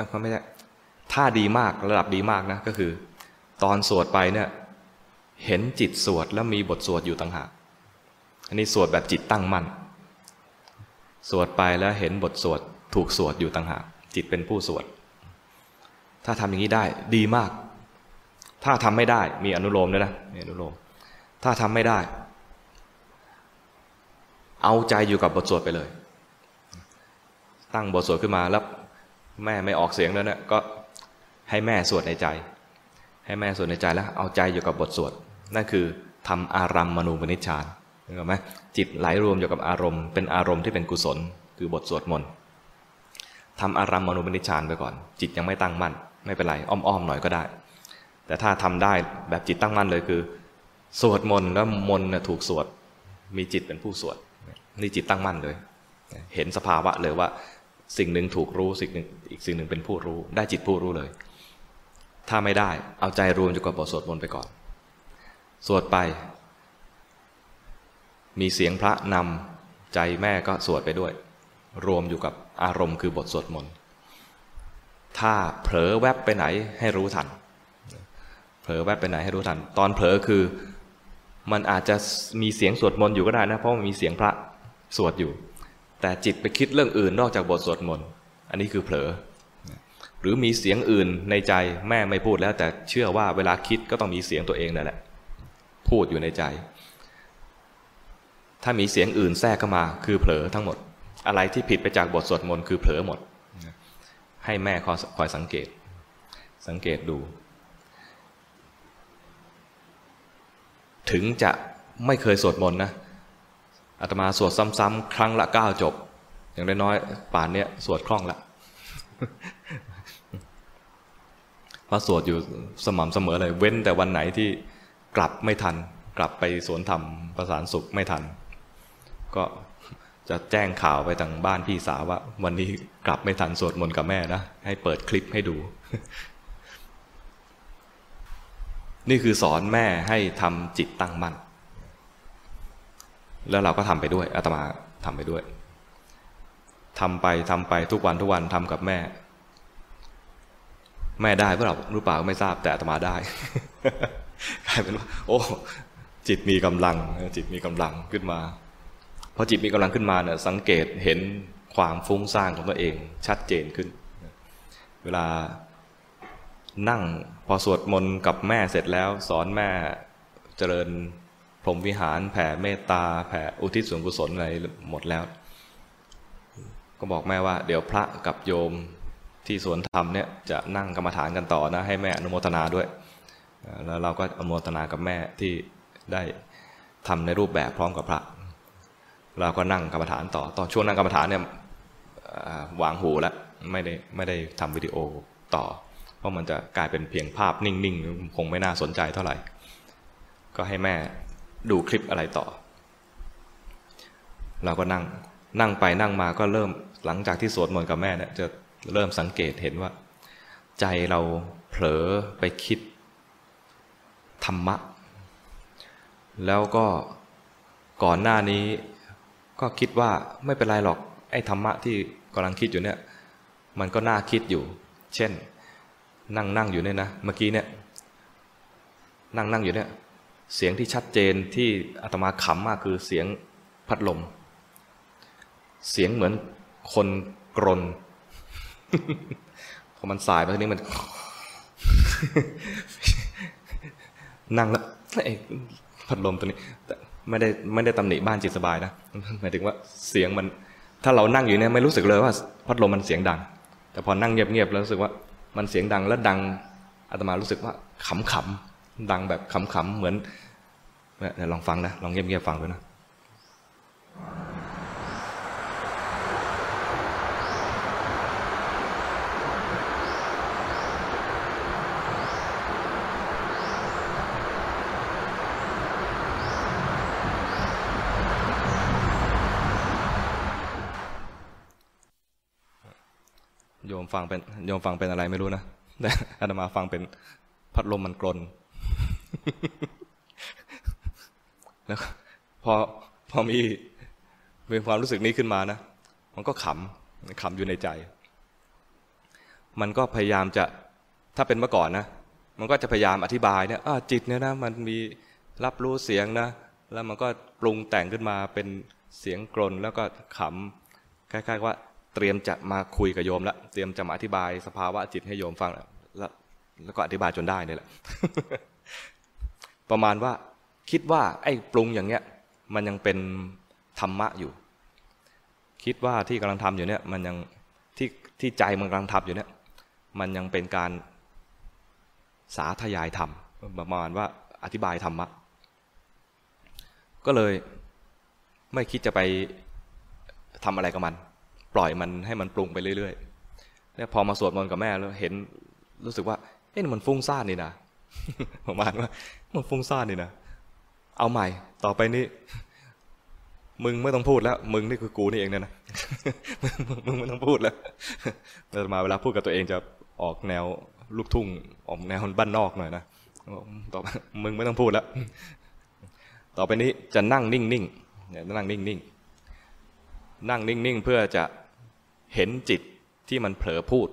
เขาไม่ใช่ถ้าดีมากระดับดีมากนะ ก็คือ ตอนสวดไปเนี่ย เห็นจิตสวดแล้วมีบทสวดอยู่ต่างหากอันนี้สวดแบบจิตตั้งมั่น สวดไปแล้วเห็นบทสวดถูกสวดอยู่ต่างหากจิตเป็นผู้สวด ถ้าทำอย่างนี้ได้ดีมาก ถ้าทำไม่ได้มีอนุโลมด้วยนะมีอนุโลม ถ้าทำไม่ได้ เอาใจอยู่กับบทสวดไปเลย ตั้งบทสวดขึ้นมาแล้วแม่ไม่ออกเสียงแล้วเนี่ยก็ให้แม่สวดในใจ ให้แม่สวดในใจแล้วเอาใจอยู่กับบทสวดนั่นคือทำอารัมมณูปนิชฌานเห็นไหมจิตไหลรวมอยู่กับอารมณ์เป็นอารมณ์ที่เป็นกุศล คือบทสวดมนต์ทำอารัมมณูปนิชฌานไปก่อน จิตยังไม่ตั้งมั่น ไม่เป็นไร อ้อมๆหน่อยก็ได้ แต่ถ้าทำได้แบบจิตตั้งมั่นเลยคือ สวดมนต์แล้วมนต์ถูกสวด มีจิตเป็นผู้สวด นี่จิตตั้งมั่นเลย เห็นสภาวะเลยว่า สิ่งหนึ่งถูกรู้สิ่งหนึ่งอีกสิ่งหนึ่งเป็นผู้รู้ ได้จิตผู้รู้เลย ถ้าไม่ได้เอาใจรวมอยู่กับบทสวดมนต์ไปก่อน สวดไป มีเสียงพระนำใจแม่ก็สวดไปด้วย รวมอยู่กับอารมณ์คือบทสวดมนต์ ถ้าเผลอแวบไปไหนให้รู้ทัน เผลอแวบไปไหนให้รู้ทัน ตอนเผลอคือมันอาจจะมีเสียงสวดมนต์อยู่ก็ได้นะ เพราะมันมีเสียงพระสวดอยู่ แต่จิตไปคิดเรื่องอื่นนอกจากบทสวดมนต์ อันนี้คือเผลอ หรือมีเสียงอื่นในใจแม่ไม่พูดแล้ว แต่เชื่อว่าเวลาคิดก็ต้องมีเสียงตัวเองนั่นแหละ พูดอยู่ในใจ ถ้ามีเสียงอื่นแทรกเข้ามาคือเผลอทั้งหมด อะไรที่ผิดไปจากบทสวดมนต์คือเผลอหมด ให้แม่คอยสังเกต สังเกตดู ถึงจะไม่เคยสวดมนต์นะอาตมาสวดซ้ำๆครั้งละเก้าจบ อย่างน้อยๆป่านเนี้ยสวดคล่องละเพราะสวดอยู่สม่ำเสมอเลย เว้นแต่วันไหนที่กลับไม่ทัน กลับไปสวนธรรมประสานสุขไม่ทัน ก็ จะแจ้งข่าวไปทางบ้านพี่สาวว่า วันนี้กลับไม่ทันสวดมนต์กับแม่นะ ให้เปิดคลิปให้ดู นี่คือสอนแม่ให้ทำจิตตั้งมั่น แล้วเราก็ทำไปด้วยอาตมาทำไปด้วยทำไปทำไปทุกวันทุกวันทำกับแม่ แม่ได้เปล่ารู้เปล่าไม่ทราบแต่อาตมาได้กลายเป็นว่า โอ้ จิตมีกำลัง จิตมีกำลังขึ้นมา พอจิตมีกำลังขึ้นมาเนี่ยสังเกตเห็นความฟุ้งซ่านของตัวเองชัดเจนขึ้น เวลานั่งพอสวดมนต์กับแม่เสร็จแล้ว สอนแม่เจริญพรหมวิหารแผ่เมตตาแผ่อุทิศส่วนกุศลอะไรหมดแล้ว ก็บอกแม่ว่า เดี๋ยวพระกับโยมที่สวนธรรมเนี่ยจะนั่งกรรมฐานกันต่อนะ ให้แม่อนุโมทนาด้วย แล้วเราก็อนุโมทนากับแม่ที่ได้ทำในรูปแบบพร้อมกับพระ เราก็นั่งกรรมฐานต่อตอนช่วงนั่งกรรมฐานเนี่ยวางหูแล้วไม่ได้ไม่ได้ทำวิดีโอต่อ เพราะมันจะกลายเป็นเพียงภาพนิ่งๆ คงไม่น่าสนใจเท่าไหร่ ก็ให้แม่ดูคลิปอะไรต่อ เราก็นั่งนั่งไปนั่งมาก็เริ่มหลังจากที่สวดมนต์กับแม่เนี่ยจะเริ่มสังเกตเห็นว่า ใจเราเผลอไปคิดธรรมะ แล้วก็ก่อนหน้านี้ ก็คิดว่าไม่เป็นไรหรอกไอ้ธรรมะที่กำลังคิดอยู่เนี่ย มันก็น่าคิดอยู่ เช่น นั่งนั่งอยู่เนี่ยนะเมื่อกี้เนี่ย นั่งนั่งอยู่เนี่ย เสียงที่ชัดเจนที่อาตมาขำมากคือเสียงพัดลม เสียงเหมือนคนกรนพอมันสายไปทีนี้มัน นั่งแล้วไอ้พัดลมตัวนี้ ไม่ได้ไม่ได้ตำหนิบ้านจิตสบายนะหมายถึงว่าเสียงมัน ถ้าเรานั่งอยู่เนี่ยไม่รู้สึกเลยว่าพัดลมมันเสียงดัง แต่พอนั่งเงียบๆแล้วรู้สึกว่ามันเสียงดังแล้วดังอาตมารู้สึกว่าขำๆดังแบบขำๆเหมือนเนี่ยลองฟังนะลองเงียบๆฟังดูนะ มฟังเป็นโยมฟังเป็นอะไรไม่รู้นะแต่อาตมาฟังเป็นพัดลมมันกลน แล้วพอพอมีมีความรู้สึกนี้ขึ้นมานะ มันก็ขำขำอยู่ในใจ มันก็พยายามจะถ้าเป็นเมื่อก่อนนะ มันก็จะพยายามอธิบายเนี่ยจิตเนี่ยนะมันมีรับรู้เสียงนะ แล้วมันก็ปรุงแต่งขึ้นมาเป็นเสียงกลนแล้วก็ขำคล้ายๆว่า เตรียมจะมาคุยกับโยมแล้วเตรียมจะมาอธิบายสภาวะจิตให้โยมฟังแล้วแล้วก็อธิบายจนได้นี่แหละ ประมาณว่าคิดว่า ไอ้ปรุงอย่างเนี้ย มันยังเป็นธรรมะอยู่ คิดว่าที่กำลังทำอยู่เนี่ย มันยังที่ที่ใจมันกำลังทำอยู่เนี่ย มันยังเป็นการสาธยายธรรมประมาณว่าอธิบายธรรมะก็เลยไม่คิดจะไปทำอะไรกับมัน ปล่อยมันให้มันปรุงไปเรื่อยๆแล้วพอมาสวดมนต์กับแม่แล้วเห็นรู้สึกว่าเอ๊ะมันฟุ้งซ่านนี่นะประมาณว่ามันฟุ้งซ่านนี่นะเอาใหม่ต่อไปนี้มึงไม่ต้องพูดแล้ว มึงนี่คือกูนี่เองเนี่ยนะมึงไม่ต้องพูดแล้วแต่มาเวลาพูดกับตัวเองจะออกแนวลูกทุ่งออกแนวบ้านนอกหน่อยนะต่อมึงไม่ต้องพูดแล้ว ต่อไปนี้จะนั่งนิ่งๆเนี่ยนั่งนิ่งๆนั่งนิ่งๆเพื่อจะ เห็นจิตที่มันเผลอพูด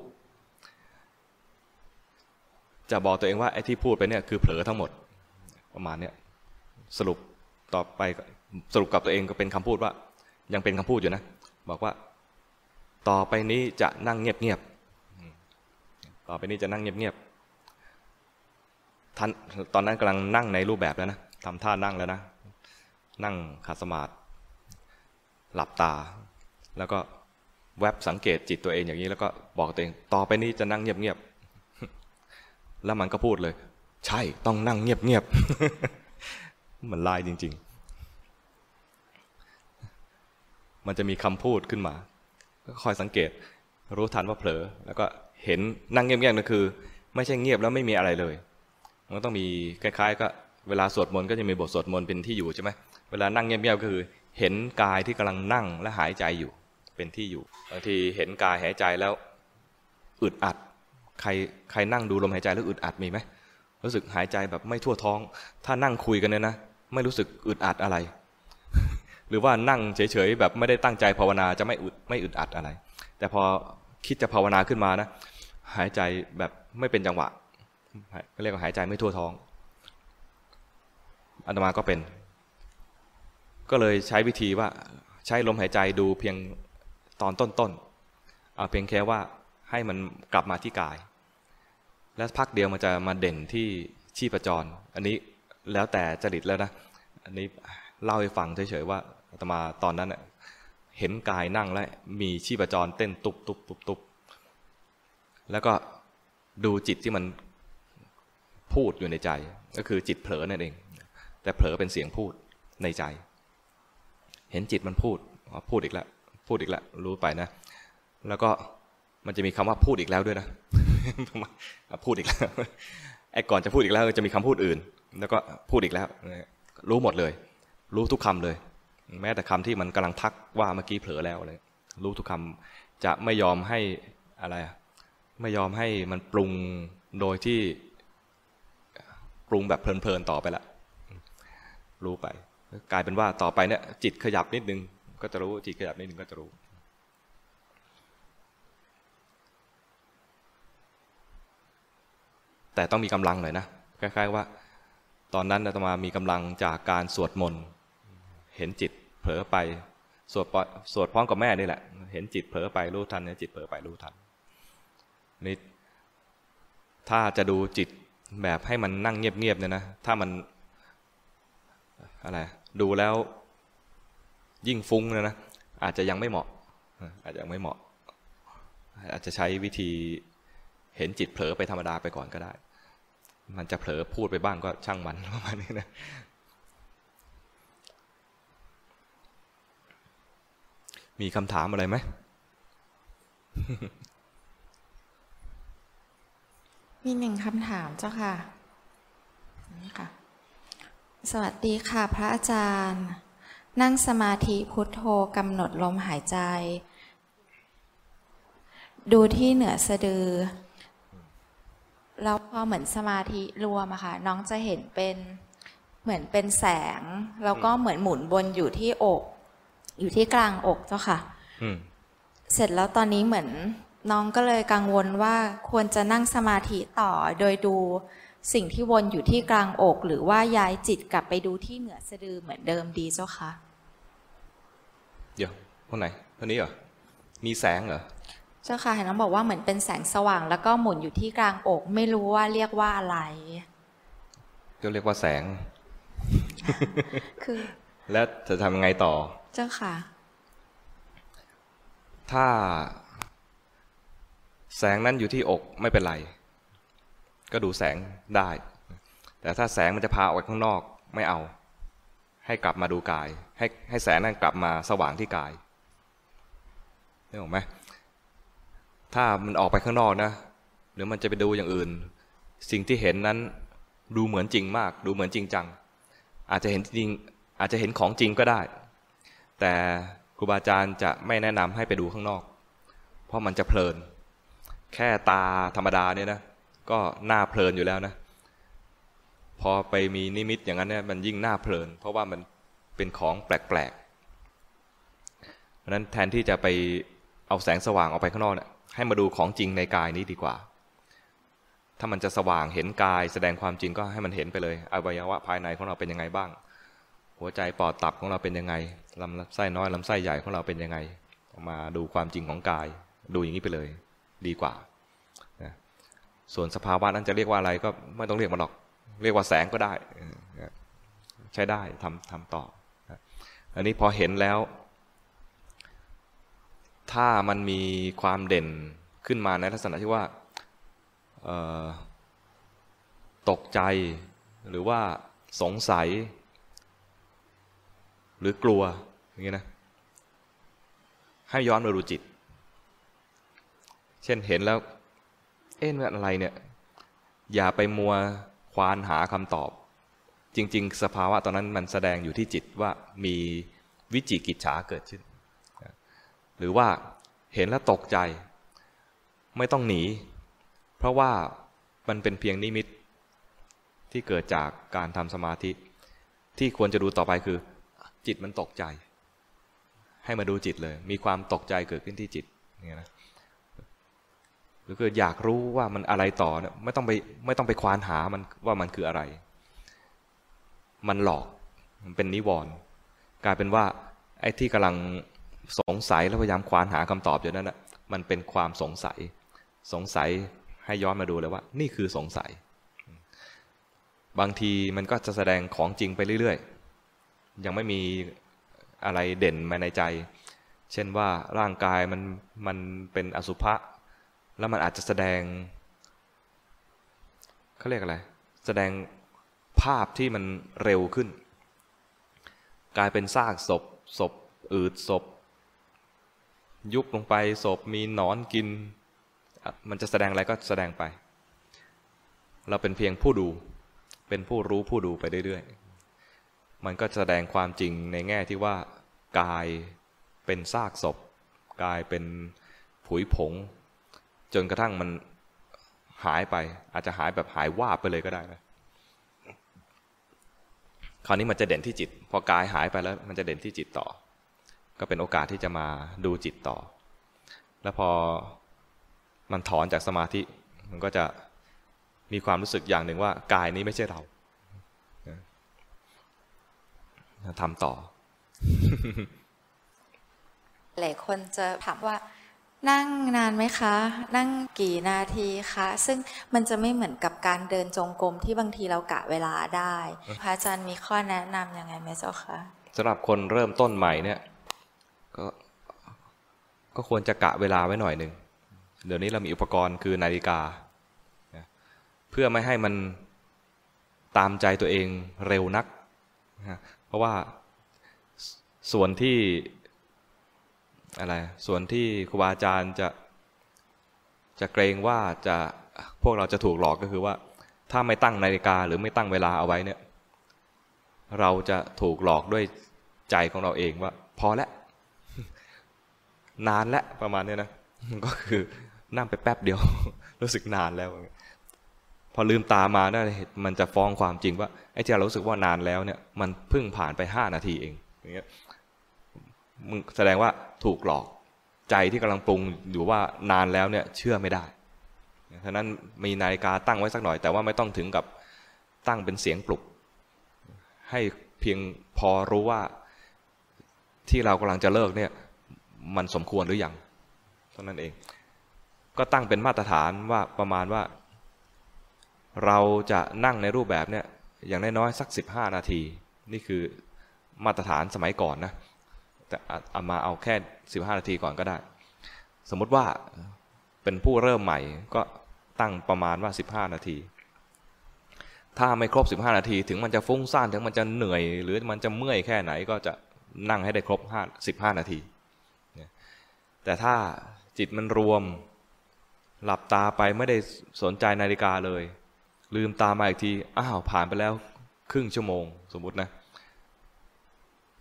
จะบอกตัวเองว่าไอ้ที่พูดไปเนี่ยคือเผลอทั้งหมดประมาณเนี้ยสรุปต่อไปสรุปกับตัวเองก็เป็นคำพูดว่า ยังเป็นคำพูดอยู่นะ บอกว่า ต่อไปนี้จะนั่งเงียบๆต่อไปนี้จะนั่งเงียบๆท่านตอนนั้นกำลังนั่งในรูปแบบแล้วนะทำท่านั่งแล้วนะ นั่งขัดสมาธิหลับตา แล้วก็ แวบสังเกตจิตตัวเองอย่างนี้แล้วก็บอกตัวเองต่อไปนี้จะนั่งเงียบๆแล้วมันก็พูดเลย ใช่ต้องนั่งเงียบๆมันลายจริง ๆ มันจะมีคำพูดขึ้นมาก็คอยสังเกต รู้ทันว่าเผลอ แล้วก็เห็นนั่งเงียบๆนั่นคือ ไม่ใช่เงียบแล้วไม่มีอะไรเลย มันต้องมีคล้ายๆ ก็เวลาสวดมนต์ก็จะมีบทสวดมนต์เป็นที่อยู่ใช่ไหมเวลานั่งเงียบๆก็คือ เห็นกายที่กำลังนั่งและหายใจอยู่ เป็นที่อยู่ บางทีเห็นกายหายใจแล้วอึดอัด ใครใครนั่งดูลมหายใจแล้วอึดอัดมีไหมรู้สึกหายใจแบบไม่ทั่วท้อง ถ้านั่งคุยกันเนี่ยนะไม่รู้สึกอึดอัดอะไร หรือว่านั่งเฉยๆแบบไม่ได้ตั้งใจภาวนาจะไม่อึดไม่อึดอัดอะไร แต่พอคิดจะภาวนาขึ้นมานะ หายใจแบบไม่เป็นจังหวะก็เรียกว่าหายใจไม่ทั่วท้องอัตมาก็เป็น ก็เลยใช้วิธีว่าใช้ลมหายใจดูเพียง ตอนต้นๆเอาเพียงแค่ว่าให้มันกลับมาที่กาย แล้วพักเดียวมันจะมาเด่นที่ชีพจร อันนี้แล้วแต่จริตแล้วนะ อันนี้เล่าให้ฟังเฉยๆว่าอาตมาตอนนั้นเห็นกายนั่งแล้วมีชีพจรเต้นตุบตุบตุบตุบแล้วก็ดูจิตที่มันพูดอยู่ในใจ ก็คือจิตเผลอนั่นเอง แต่เผลอเป็นเสียงพูดในใจ เห็นจิตมันพูดพูดอีกแล้ว พูดอีกแล้วรู้ไปนะ แล้วก็มันจะมีคำว่าพูดอีกแล้วด้วยนะพูดอีกแล้วไอ้ก่อนจะพูดอีกแล้วจะมีคำพูดอื่น แล้วก็พูดอีกแล้ว รู้หมดเลย รู้ทุกคำเลย แม้แต่คำที่มันกำลังทักว่าเมื่อกี้เผลอแล้วเลยรู้ทุกคำจะไม่ยอมให้อะไรไม่ยอมให้มันปรุงโดยที่ปรุงแบบเพลินๆต่อไปละรู้ไป กลายเป็นว่าต่อไปเนี่ยจิตขยับนิดนึง ก็จะรู้จิตขยับนิดนึงก็จะรู้แต่ต้องมีกำลังหน่อยนะคล้ายๆว่า ตอนนั้นอาตมามีกำลังจากการสวดมนต์เห็นจิตเผลอไปสวดสวดพร้อมกับแม่นี่แหละ เห็นจิตเผลอไปรู้ทันเนี่ยจิตเผลอไปรู้ทันนี่ถ้าจะดูจิตแบบให้มันนั่งเงียบๆเนี่ยนะ ถ้ามันอะไรดูแล้ว ยิ่งฟุ้งนะนะอาจจะยังไม่เหมาะ อาจจะยังไม่เหมาะ อาจจะใช้วิธีเห็นจิตเผลอไปธรรมดาไปก่อนก็ได้ มันจะเผลอพูดไปบ้างก็ช่างมันประมาณนี้นะมีคำถามอะไรไหม มีหนึ่งคำถามเจ้าค่ะนี่ค่ะ สวัสดีค่ะ พระอาจารย์ นั่งสมาธิพุทโธกำหนดลมหายใจ ดูที่เหนือสะดือ แล้วพอเหมือนสมาธิรวมอะค่ะ น้องจะเห็นเป็นเหมือนเป็นแสง แล้วก็เหมือนหมุนบนอยู่ที่อก อยู่ที่กลางอกเจ้าค่ะเสร็จแล้วตอนนี้เหมือนน้องก็เลยกังวลว่าควรจะนั่งสมาธิต่อโดยดู สิ่งที่วนอยู่ที่กลางอก หรือว่าย้ายจิตกลับไปดูที่เหนือสะดือเหมือนเดิมดีเจ้าคะ เดี๋ยวคนไหนคนนี้เหรอ มีแสงเหรอ เจ้าค่ะเห็นน้องบอกว่าเหมือนเป็นแสงสว่าง แล้วก็หมุนอยู่ที่กลางอก ไม่รู้ว่าเรียกว่าอะไร ก็เรียกว่าแสง คือ แล้วจะทำยังไงต่อ เจ้าค่ะ ถ้า แสงนั้นอยู่ที่อกไม่เป็นไร ก็ดูแสงได้ แต่ถ้าแสงมันจะพาออกไปข้างนอกไม่เอา ให้กลับมาดูกาย ให้ให้แสงนั้นกลับมาสว่างที่กายได้หรอไหมถ้ามันออกไปข้างนอกนะ หรือมันจะไปดูอย่างอื่น สิ่งที่เห็นนั้นดูเหมือนจริงมาก ดูเหมือนจริงจัง อาจจะเห็นจริง อาจจะเห็นของจริงก็ได้ แต่ครูบาอาจารย์จะไม่แนะนำให้ไปดูข้างนอก เพราะมันจะเพลิน แค่ตาธรรมดาเนี่ยนะ ก็น่าเพลินอยู่แล้วนะ พอไปมีนิมิตอย่างนั้นเนี่ยมันยิ่งน่าเพลิน เพราะว่ามันเป็นของแปลกๆเพราะนั้นแทนที่จะไปเอาแสงสว่างออกไปข้างนอกเนี่ยให้มาดูของจริงในกายนี้ดีกว่า ถ้ามันจะสว่างเห็นกาย แสดงความจริงก็ให้มันเห็นไปเลยอวัยวะภายในของเราเป็นยังไงบ้าง หัวใจปอดตับของเราเป็นยังไงลำไส้น้อยลำไส้ใหญ่ของเราเป็นยังไง มาดูความจริงของกาย ดูอย่างนี้ไปเลย ดีกว่า ส่วนสภาวะนั้นจะเรียกว่าอะไรก็ไม่ต้องเรียกมันหรอก เรียกว่าแสงก็ได้ ใช้ได้ทำทำต่อ อันนี้พอเห็นแล้ว ถ้ามันมีความเด่นขึ้นมาในลักษณะที่ว่าตกใจหรือว่าสงสัย หรือกลัวอย่างนี้นะ ให้ย้อนมาดูจิต เช่นเห็นแล้ว เอ๊ะมันอะไรเนี่ย อย่าไปมัวควานหาคำตอบ จริง ๆ สภาวะตอนนั้นมันแสดงอยู่ที่จิตว่ามีวิจิกิจฉาเกิดขึ้น หรือว่าเห็นแล้วตกใจ ไม่ต้องหนี เพราะว่ามันเป็นเพียงนิมิตที่เกิดจากการทำสมาธิ ที่ควรจะดูต่อไปคือ จิตมันตกใจ ให้มาดูจิตเลย มีความตกใจเกิดขึ้นที่จิตเนี่ยนะ หรือคืออยากรู้ว่ามันอะไรต่อเนี่ยไม่ต้องไปไม่ต้องไปควานหามันว่ามันคืออะไร มันหลอกมันเป็นนิวรณ์กลายเป็นว่าไอ้ที่กำลังสงสัยแล้วพยายามควานหาคำตอบอยู่นั้นนะมันเป็นความสงสัย สงสัยให้ย้อนมาดูเลยว่า นี่คือสงสัย บางทีมันก็จะแสดงของจริงไปเรื่อยๆ ยังไม่มีอะไรเด่นมาในใจ เช่นว่าร่างกายมันมันเป็นอสุภะ แล้วมันอาจจะแสดงเขาเรียกอะไร แสดงภาพที่มันเร็วขึ้น กลายเป็นซากศพศพอืดศพ ยุบลงไปศพมีหนอนกิน มันจะแสดงอะไรก็แสดงไป เราเป็นเพียงผู้ดู เป็นผู้รู้ผู้ดูไปเรื่อยๆ มันก็แสดงความจริงในแง่ที่ว่ากายเป็นซากศพ กายเป็นผุยผง จนกระทั่งมันหายไป อาจจะหายแบบหายวาบไปเลยก็ได้นะคราวนี้มันจะเด่นที่จิต พอกายหายไปแล้ว มันจะเด่นที่จิตต่อ ก็เป็นโอกาสที่จะมาดูจิตต่อ แล้วพอมันถอนจากสมาธิ มันก็จะมีความรู้สึกอย่างหนึ่งว่ากายนี้ไม่ใช่เราทำต่อ หลายคนจะถามว่า นั่งนานไหมคะ นั่งกี่นาทีคะ ซึ่งมันจะไม่เหมือนกับการเดินจงกรมที่บางทีเรากะเวลาได้ พระอาจารย์มีข้อแนะนำยังไงไหมเจ้าคะสำหรับคนเริ่มต้นใหม่เนี่ย ก็ก็ควรจะกะเวลาไว้หน่อยหนึ่ง เดี๋ยวนี้เรามีอุปกรณ์คือนาฬิกา เพื่อไม่ให้มันตามใจตัวเองเร็วนัก เพราะว่าส่วนที่ อะไร ส่วนที่ครูบาอาจารย์จะจะเกรงว่าจะพวกเราจะถูกหลอกก็คือว่า ถ้าไม่ตั้งนาฬิกาหรือไม่ตั้งเวลาเอาไว้เนี่ย เราจะถูกหลอกด้วยใจของเราเองว่า พอแล้วนานแล้วประมาณนี้นะก็คือนั่งไปแป๊บเดียว รู้สึกนานแล้ว พอลืมตามาเนี่ยมันจะฟ้องความจริงว่าไอ้ที่เรารู้สึกว่านานแล้วเนี่ย มันเพิ่งผ่านไปห้านาทีเองอย่างเงี้ยมึงแสดงว่า ถูกหลอกใจที่กำลังปรุงอยู่ว่านานแล้วเนี่ยเชื่อไม่ได้ฉะนั้นมีนาฬิกาตั้งไว้สักหน่อย แต่ว่าไม่ต้องถึงกับตั้งเป็นเสียงปลุก ให้เพียงพอรู้ว่าที่เรากำลังจะเลิกเนี่ยมันสมควรหรือยังเท่านั้นเอง ก็ตั้งเป็นมาตรฐานว่าประมาณว่า เราจะนั่งในรูปแบบเนี่ยอย่างน้อยๆสักสิบห้านาที นี่คือมาตรฐานสมัยก่อนนะ แต่เอามาเอาแค่สิบห้านาทีก่อนก็ได้ สมมติว่าเป็นผู้เริ่มใหม่ก็ตั้งประมาณว่าสิบห้านาที ถ้าไม่ครบสิบห้านาที ถึงมันจะฟุ้งซ่านถึงมันจะเหนื่อย หรือมันจะเมื่อยแค่ไหนก็จะนั่งให้ได้ครบห้าสิบห้านาที แต่ถ้าจิตมันรวมหลับตาไปไม่ได้สนใจนาฬิกาเลย ลืมตามาอีกทีอ้าวผ่านไปแล้วครึ่งชั่วโมง สมมตินะ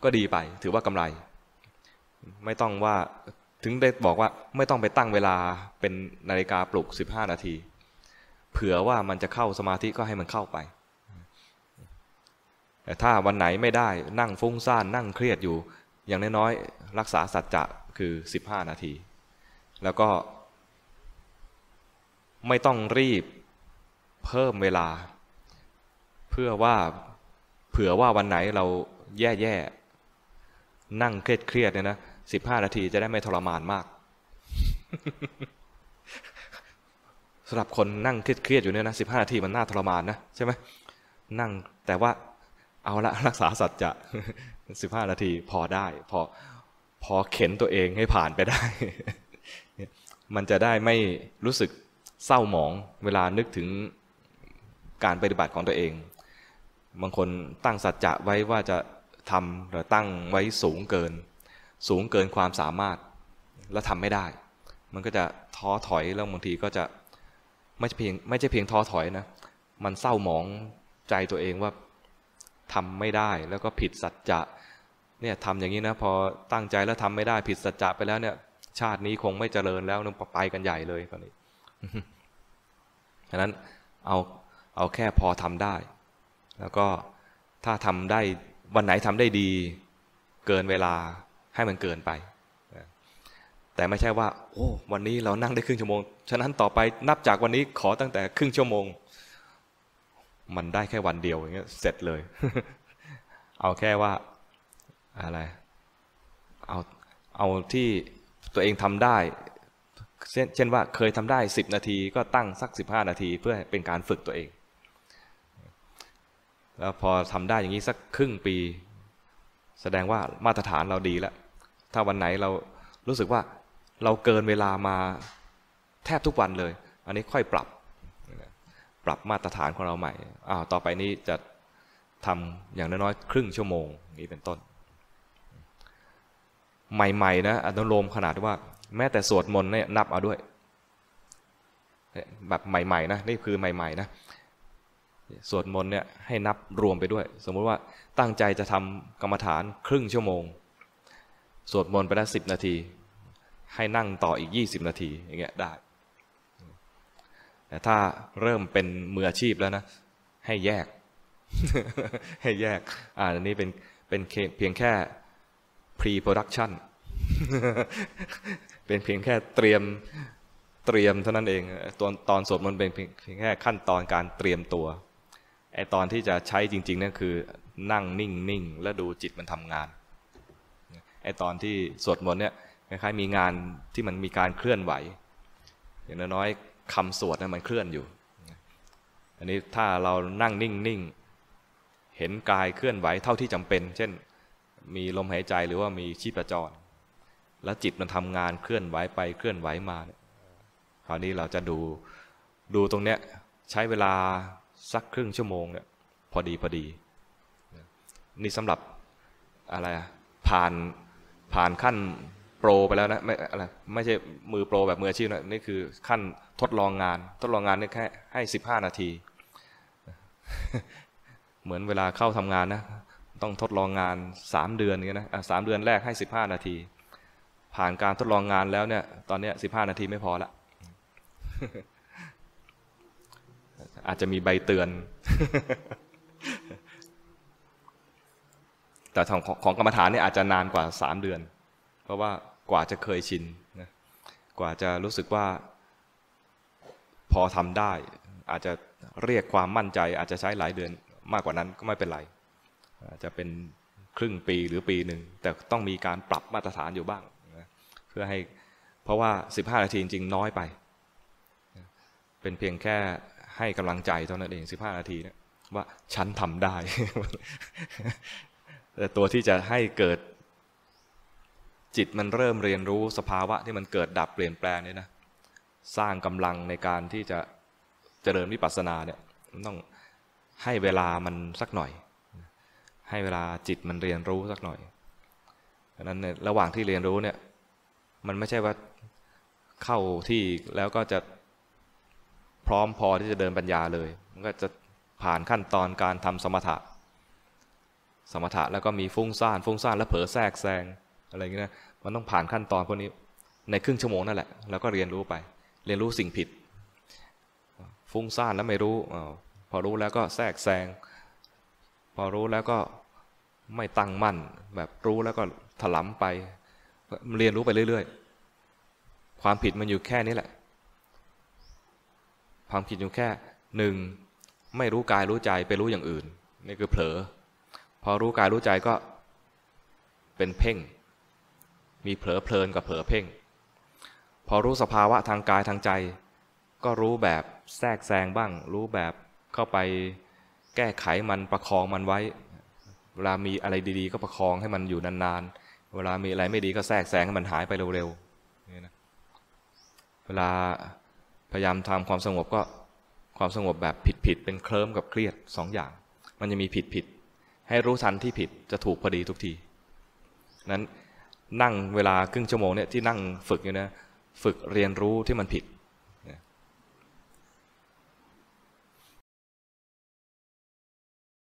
ก็ดีไปถือว่ากำไร ไม่ต้องว่าถึงได้บอกว่าไม่ต้องไปตั้งเวลาเป็นนาฬิกาปลุก 15 นาที เผื่อว่ามันจะเข้าสมาธิก็ให้มันเข้าไป แต่ถ้าวันไหนไม่ได้นั่งฟุ้งซ่านนั่งเครียดอยู่ อย่างน้อยๆรักษาสัจจะคือ 15 นาที แล้วก็ ไม่ต้องรีบเพิ่มเวลา เพื่อว่าเผื่อว่าวันไหนเราแย่ๆนั่งเครียดๆเนี่ยนะ สิบห้านาทีจะได้ไม่ทรมานมากสำหรับคนนั่งเครียดๆอยู่เนี่ยนะสิบห้านาทีมันน่าทรมานนะใช่ไหมนั่งแต่ว่าเอาละรักษาสัจจะสิบห้านาทีพอได้ พอพอเข็นตัวเองให้ผ่านไปได้ มันจะได้ไม่รู้สึกเศร้าหมองเวลานึกถึงการปฏิบัติของตัวเอง บางคนตั้งสัจจะไว้ว่าจะทำหรือตั้งไว้สูงเกิน สูงเกินความสามารถ แล้วทำไม่ได้ มันก็จะท้อถอยแล้วบางทีก็จะไม่ใช่เพียงไม่ใช่เพียงท้อถอยนะ มันเศร้าหมองใจตัวเองว่าทำไม่ได้แล้วก็ผิดสัจจะเนี่ยทำอย่างนี้นะพอตั้งใจแล้วทำไม่ได้ผิดสัจจะไปแล้วเนี่ย ชาตินี้คงไม่เจริญแล้วนึกไปกันใหญ่เลยตอนนี้ฉะนั้นเอาเอาแค่พอทำได้ แล้วก็ถ้าทำได้วันไหนทำได้ดี เกินเวลา ให้มันเกินไปแต่ไม่ใช่ว่า โอ้วันนี้เรานั่งได้ครึ่งชั่วโมง ฉะนั้นต่อไปนับจากวันนี้ขอตั้งแต่ครึ่งชั่วโมง มันได้แค่วันเดียวอย่างเงี้ยเสร็จเลย เอาแค่ว่าอะไร เอาเอาที่ตัวเองทำได้เช่นว่าเคยทำได้สิบนาทีก็ตั้งสักสิบห้านาที เพื่อเป็นการฝึกตัวเอง แล้วพอทำได้อย่างนี้สักครึ่งปี แสดงว่ามาตรฐานเราดีแล้ว ถ้าวันไหนเรารู้สึกว่าเราเกินเวลามาแทบทุกวันเลย อันนี้ค่อยปรับ ปรับมาตรฐานของเราใหม่อ้าวต่อไปนี้จะทำอย่างน้อยๆครึ่งชั่วโมงนี้เป็นต้น ใหม่ๆนะอนุโลมขนาดว่า แม้แต่สวดมนต์เนี่ยนับเอาด้วย แบบใหม่ๆนะนี่คือใหม่ ๆ นะ สวดมนต์เนี่ยให้นับรวมไปด้วย สมมุติว่าตั้งใจจะทำกรรมฐานครึ่งชั่วโมง สวดมนต์ไปได้สิบนาที ให้นั่งต่ออีกยี่สิบนาทีอย่างเงี้ยได้แต่ถ้าเริ่มเป็นมืออาชีพแล้วนะ ให้แยก ให้แยกอ่าอันนี้เป็นเป็นเพียงแค่ pre production เป็นเพียงแค่เตรียมเตรียมเท่านั้นเองตอนตอนสวดมนต์เป็นเพียงแค่ขั้นตอนการเตรียมตัว อตอนที่จะใช้จริงๆนั่นคือนั่งนิ่งนิ่งแล้วดูจิตมันทำงานไอตอนที่สวดมนต์เนี่ยคล้ายๆมีงานที่มันมีการเคลื่อนไหว อย่างน้อยๆคำสวดนั้นมันเคลื่อนอยู่ อันนี้ถ้าเรานั่งนิ่งนิ่งเห็นกายเคลื่อนไหวเท่าที่จำเป็น เช่นมีลมหายใจหรือว่ามีชีพจร แล้วจิตมันทำงานเคลื่อนไหวไปเคลื่อนไหวมาคราวนี้เราจะดูดูตรงเนี้ยใช้เวลา สักครึ่งชั่วโมงเนี่ยพอดีพอดี นี่สำหรับอะไรผ่านผ่านขั้นโปรไปแล้วนะไม่อะไรไม่ใช่มือโปรแบบมืออาชีพนะนี่คือขั้นทดลองงาน ทดลองงานนี่แค่ให้สิบห้านาที เหมือนเวลาเข้าทำงานนะต้องทดลองงานสามเดือนเงี้ยนะสามเดือนแรกให้สิบห้านาที ผ่านการทดลองงานแล้วเนี่ย ตอนนี้สิบห้านาทีไม่พอละ อาจจะมีใบเตือน แต่ของของกรรมฐานเนี่ยอาจจะนานกว่าสามเดือน เพราะว่ากว่าจะเคยชินกว่าจะรู้สึกว่า พอทำได้ อาจจะเรียกความมั่นใจ อาจจะใช้หลายเดือนมากกว่านั้นก็ไม่เป็นไร อาจจะเป็นครึ่งปีหรือปีหนึ่ง แต่ต้องมีการปรับมาตรฐานอยู่บ้างนะเพื่อให้เพราะว่า 15 นาทีจริงๆน้อยไป เป็นเพียงแค่ ให้กำลังใจเท่านั้นเอง15นาทีนะว่าฉันทำได้แต่ตัวที่จะให้เกิดจิตมันเริ่มเรียนรู้สภาวะที่มันเกิดดับเปลี่ยนแปลงเนี่ยนะสร้างกำลังในการที่จะเจริญวิปัสสนาเนี่ยมันต้องให้เวลามันสักหน่อย ให้เวลาจิตมันเรียนรู้สักหน่อยดังนั้นเนี่ยระหว่างที่เรียนรู้เนี่ยมันไม่ใช่ว่าเข้าที่แล้วก็จะ พร้อมพอที่จะเดินปัญญาเลย มันก็จะผ่านขั้นตอนการทำสมถะ สมถะแล้วก็มีฟุ้งซ่านฟุ้งซ่านแล้วเผลอแทรกแซงอะไรอย่างเงี้ยนะมันต้องผ่านขั้นตอนพวกนี้ในครึ่งชั่วโมงนั่นแหละแล้วก็เรียนรู้ไป เรียนรู้สิ่งผิด ฟุ้งซ่านแล้วไม่รู้อพอรู้แล้วก็แทรกแซงพอรู้แล้วก็ไม่ตั้งมั่น แบบรู้แล้วก็ถลำไปเรียนรู้ไปเรื่อย ๆ ความผิดมันอยู่แค่นี้แหละ ความผิดอยู่แค่หนึ่งไม่รู้กายรู้ใจไปรู้อย่างอื่น นี่คือเผลอ พอรู้กายรู้ใจก็เป็นเพ่ง มีเผลอเพลินกับเผลอเพ่ง พอรู้สภาวะทางกายทางใจ ก็รู้แบบแทรกแซงบ้าง รู้แบบเข้าไปแก้ไขมันประคองมันไว้ เวลามีอะไรดีๆ ก็ประคองให้มันอยู่นานๆ เวลามีอะไรไม่ดีก็แทรกแซงให้มันหายไปเร็วๆนี่นะเวลา พยายามทำความสงบก็ความสงบแบบผิดๆเป็นเคลิ้มกับเครียดสองอย่าง มันจะมีผิดๆให้รู้ทันที่ผิดจะถูกพอดีทุกทีนั้นนั่งเวลาครึ่งชั่วโมงเนี่ยที่นั่งฝึกอยู่นะฝึกเรียนรู้ที่มันผิด